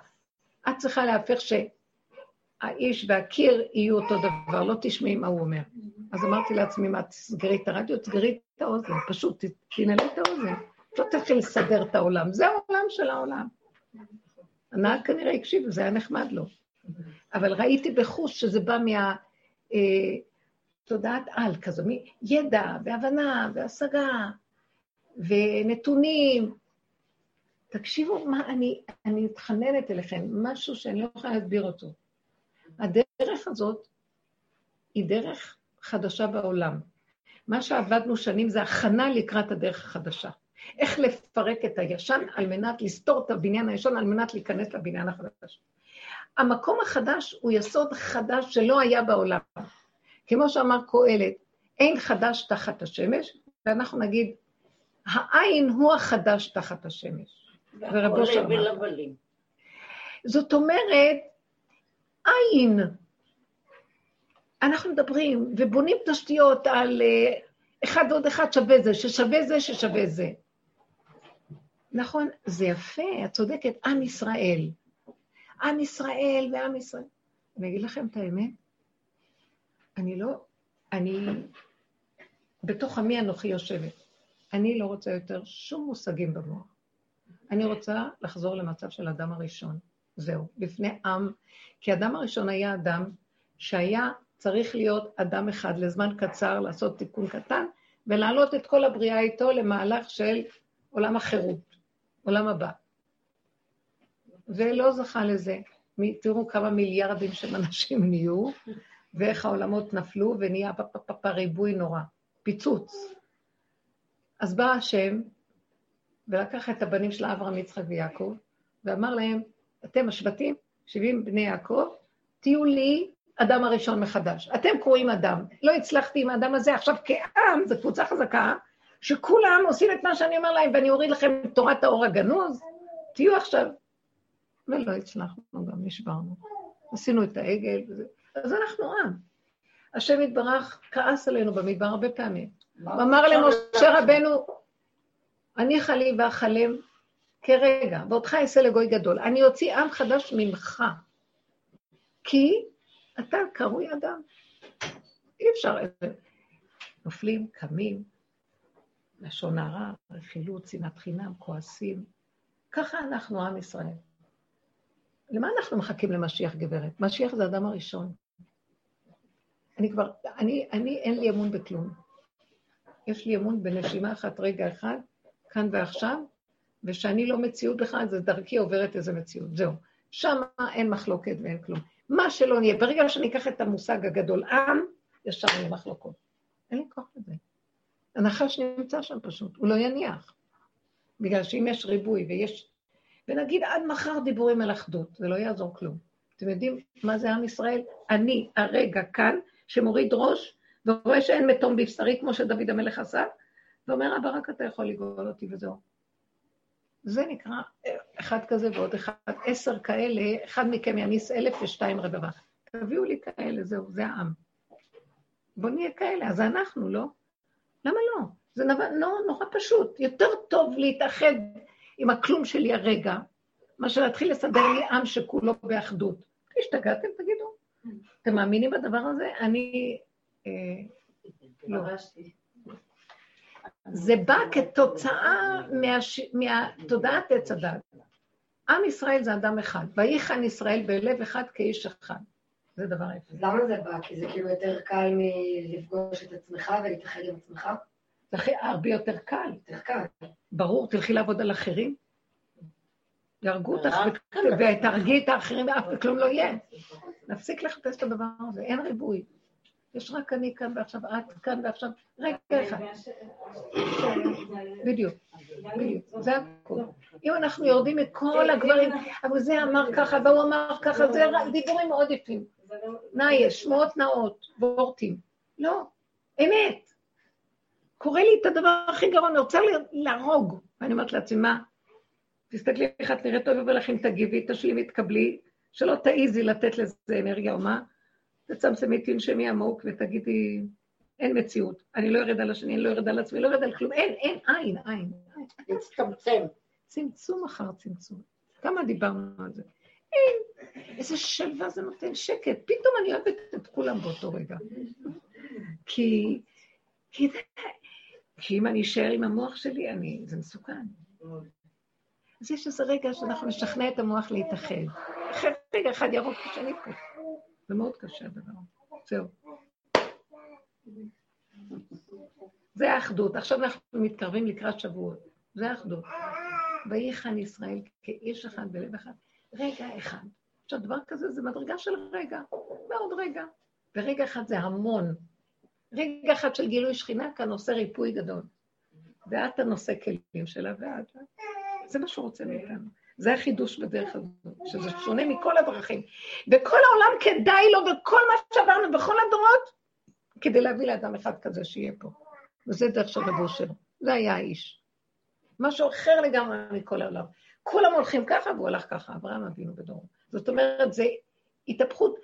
את צריכה להפך ש... האיש והקיר יהיו אותו דבר, לא תשמעי מה הוא אומר. אז אמרתי לעצמי, מה, תסגרי את הרדיו, תסגרי את האוזן, פשוט תנעלי את האוזן. לא תתחיל לסדר את העולם, זה העולם של העולם. הנהג כנראה הקשיב, וזה היה נחמד לו. אבל ראיתי בחוש שזה בא מה... אה, תודעת על כזו, מידע והבנה והשגה ונתונים. תקשיבו מה אני, אני מתחננת אליכם, משהו שאני לא יכולה להסביר אותו. הדרך הזאת היא דרך חדשה בעולם. מה שעבדנו שנים זה הכנה לקראת הדרך החדשה. איך לפרק את הישן על מנת לסתור את הבניין הישן, על מנת להיכנס לבניין החדש. המקום החדש הוא יסוד חדש שלא היה בעולם. כמו שאמר קהלת, אין חדש תחת השמש, ואנחנו נגיד, העין הוא החדש תחת השמש. ורבו שאמר. זאת אומרת, עין. אנחנו מדברים ובונים תשתיות על אה, אחד ועוד אחד שווה זה, ששווה זה, ששווה זה. נכון, זה יפה, את צודקת, עם ישראל. עם ישראל ועם ישראל. אני אגיד לכם את האמת, אני לא, אני, בתוך עמי אנוכי יושבת. אני לא רוצה יותר שום מושגים במוח. אני רוצה לחזור למצב של אדם הראשון. זהו, בפני עם, כי אדם הראשון היה אדם שהיה צריך להיות אדם אחד לזמן קצר, לעשות תיקון קטן, ולהעלות את כל הבריאה איתו למהלך של עולם החירות, עולם הבא. ולא זכה לזה. תראו כמה מיליארדים של אנשים נהיו, ואיך העולמות נפלו, ונהיה ריבוי נורא, פיצוץ. אז בא השם, ולקח את הבנים של אברהם, יצחק ויעקב, ואמר להם, אתם השבטים, 70 בני יעקב, תהיו לי אדם הראשון מחדש. אתם קרואים אדם. לא הצלחתי עם האדם הזה, עכשיו כעם, זו קבוצה חזקה, שכולם עושים את מה שאני אומר להם, ואני אוריד לכם את תורת האור הגנוז, תהיו עכשיו. ולא הצלחנו, גם נשברנו. עשינו את העגל, וזה. אז אנחנו עם. השם יתברך כעס עלינו במדבר הרבה פעמים. הוא אמר למשה רבנו, אני חלי ואכלם כרגע, ואותך אעשה לגוי גדול. אני אוציא עם חדש ממך, כי אתה קרוי אדם. אי אפשר... נופלים, קמים, לשון הרע, רכילות, שנאת חינם, כועסים. ככה אנחנו עם ישראל. למה אנחנו מחכים למשיח, גברת? משיח זה האדם הראשון. אני כבר, אני, אני, אין לי אמון בכלום. יש לי אמון בנשימה אחת, רגע אחד, כאן ועכשיו, ושאני לא מציאות בכלל, זה דרכי עוברת איזה מציאות. זהו. שם אין מחלוקת ואין כלום. מה שלא נהיה, ברגע שאני אקח את המושג הגדול עם, ישר יהיה מחלוקות. אין לי כוח לזה. הנחש נמצא שם פשוט, הוא לא יניח. בגלל שאם יש ריבוי ויש... ונגיד עד מחר דיבורים על אחדות, זה לא יעזור כלום. אתם יודעים מה זה עם ישראל? אני הרגע כאן, שמוריד ראש, ורואה שאין מתום בבשרי, כמו שדוד המלך עשה, ואומר, אבא, רק אתה יכול לגאול אותי וזהו. זה נקרא אחד כזה ועוד אחד, עשר כאלה, אחד מכם יעמיס אלף ושתיים רבבה. תביאו לי כאלה, זהו, זה העם. בואו נהיה כאלה, אז אנחנו, לא? למה לא? זה נורא, נורא, נורא פשוט. יותר טוב להתאחד עם הכלום שלי הרגע, מאשר להתחיל לסדר לי עם שכולו באחדות. השתגעתם, תגידו. אתם מאמינים בדבר הזה? אני... אה, לא. זה בא כתוצאה מהש... מהתודעת עץ הדת. עם ישראל זה אדם אחד, ויחן ישראל בלב אחד כאיש אחד. זה דבר יפה. למה זה בא? כי זה כאילו יותר קל מלפגוש את עצמך ולהתאחד עם עצמך? זה הכי, הרבה יותר קל. יותר קל. ברור, תלכי לעבוד על אחרים. יהרגו אותך ותהרגי את האחרים ואף כלום לא יהיה. נפסיק לחפש את הדבר הזה, אין ריבוי. יש רק אני כאן ועכשיו, את כאן ועכשיו, רגע אחד. בדיוק, בדיוק, זה הכול. אם אנחנו יורדים מכל הגברים, אבל זה אמר ככה והוא אמר ככה, זה דיבורים מאוד יפים. נאי, שמועות נאות, וורטים. לא, אמת. קורה לי את הדבר הכי גרוע, אני רוצה להרוג. ואני אומרת לעצמי, מה? תסתכלי איך את נראית טוב, ולך אם תגיבי, תשלימי, תקבלי, שלא תעיזי לתת לזה אנרגיה או מה. תצמצמי, תנשמי עמוק ותגידי, אין מציאות. אני לא ארד על השני, אני לא ארד על עצמי, לא ארד על כלום. אין, אין, אין, אין. להצטמצם. צמצום אחר צמצום. כמה דיברנו על זה? אין, איזה שלווה זה נותן, שקט. פתאום אני אוהבת את כולם באותו רגע. כי, כי, כי אם אני אשאר עם המוח שלי, אני, זה מסוכן. אז יש איזה רגע שאנחנו נשכנע את המוח להתאחד. אחרי רגע אחד ירוק השני פה. זה מאוד קשה הדבר. זהו. זה האחדות. עכשיו אנחנו מתקרבים לקראת שבועות. זה האחדות. ויחן ישראל כאיש אחד בלב אחד. רגע אחד. עכשיו, דבר כזה זה מדרגה של רגע, מאוד רגע. ורגע אחד זה המון. רגע אחד של גילוי שכינה כאן עושה ריפוי גדול. ואת הנושא כלים שלה, ואת... זה מה שהוא רוצה מאיתנו. זה החידוש בדרך הזאת, שזה שונה מכל הדרכים. וכל העולם כדאי לו, וכל מה שעברנו בכל הדורות, כדי להביא לאדם אחד כזה שיהיה פה. וזה דרך של רב אושר. זה היה האיש. משהו אחר לגמרי מכל העולם. כולם הולכים ככה, והוא הלך ככה, אברהם אבינו בדורו. זאת אומרת, זה התהפכות,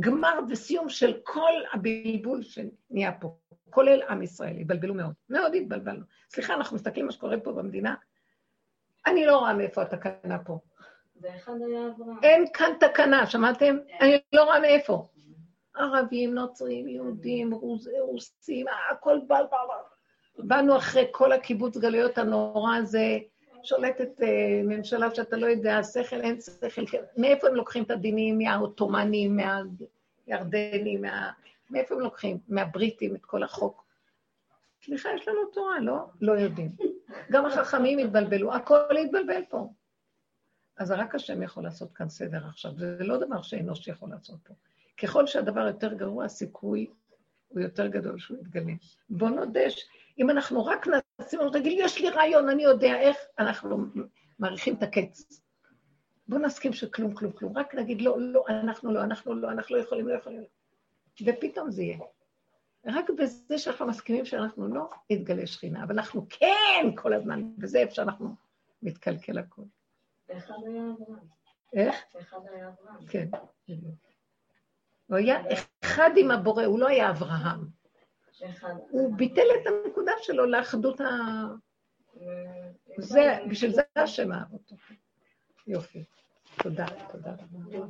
גמר וסיום של כל הבלבול שנהיה פה, כולל עם ישראל, התבלבלו מאוד. מאוד התבלבלנו. סליחה, אנחנו מסתכלים מה שקורה פה במדינה, אני לא רואה מאיפה התקנה פה. אין כאן תקנה, שמעתם? אני לא רואה מאיפה. ערבים, נוצרים, יהודים, רוסים, הכל בא. באנו אחרי כל הקיבוץ גלויות הנורא הזה, שולטת אה, ממשלה שאתה לא יודע, שכל, אין שכל, כן. מאיפה הם לוקחים את הדינים? מהעות'מאנים, מהירדנים, מה... מאיפה הם לוקחים? מהבריטים, את כל החוק. סליחה, יש לנו תורה, לא? לא יודעים. גם החכמים התבלבלו, הכל התבלבל פה. אז רק השם יכול לעשות כאן סדר עכשיו, זה לא דבר שאנוש יכול לעשות פה. ככל שהדבר יותר גרוע, הסיכוי הוא יותר גדול שהוא יתגלה. בוא נודה, אם אנחנו רק נשים, תגיד, יש לי רעיון, אני יודע איך, אנחנו מעריכים את הקץ. בוא נסכים שכלום, כלום, כלום. רק נגיד, לא, לא, אנחנו לא, אנחנו לא, אנחנו לא יכולים, לא יכולים. ופתאום זה יהיה. רק בזה שאנחנו מסכימים שאנחנו לא, יתגלה שכינה, אבל אנחנו כן כל הזמן, וזה איפה שאנחנו מתקלקל הכול. ואחד היה אברהם. איך? ואחד היה אברהם. כן. הוא היה אחד עם הבורא, הוא לא היה אברהם. הוא ביטל את הנקודה שלו לאחדות ה... זה, בשביל זה השם אהב אותו. יופי. תודה, תודה רבה.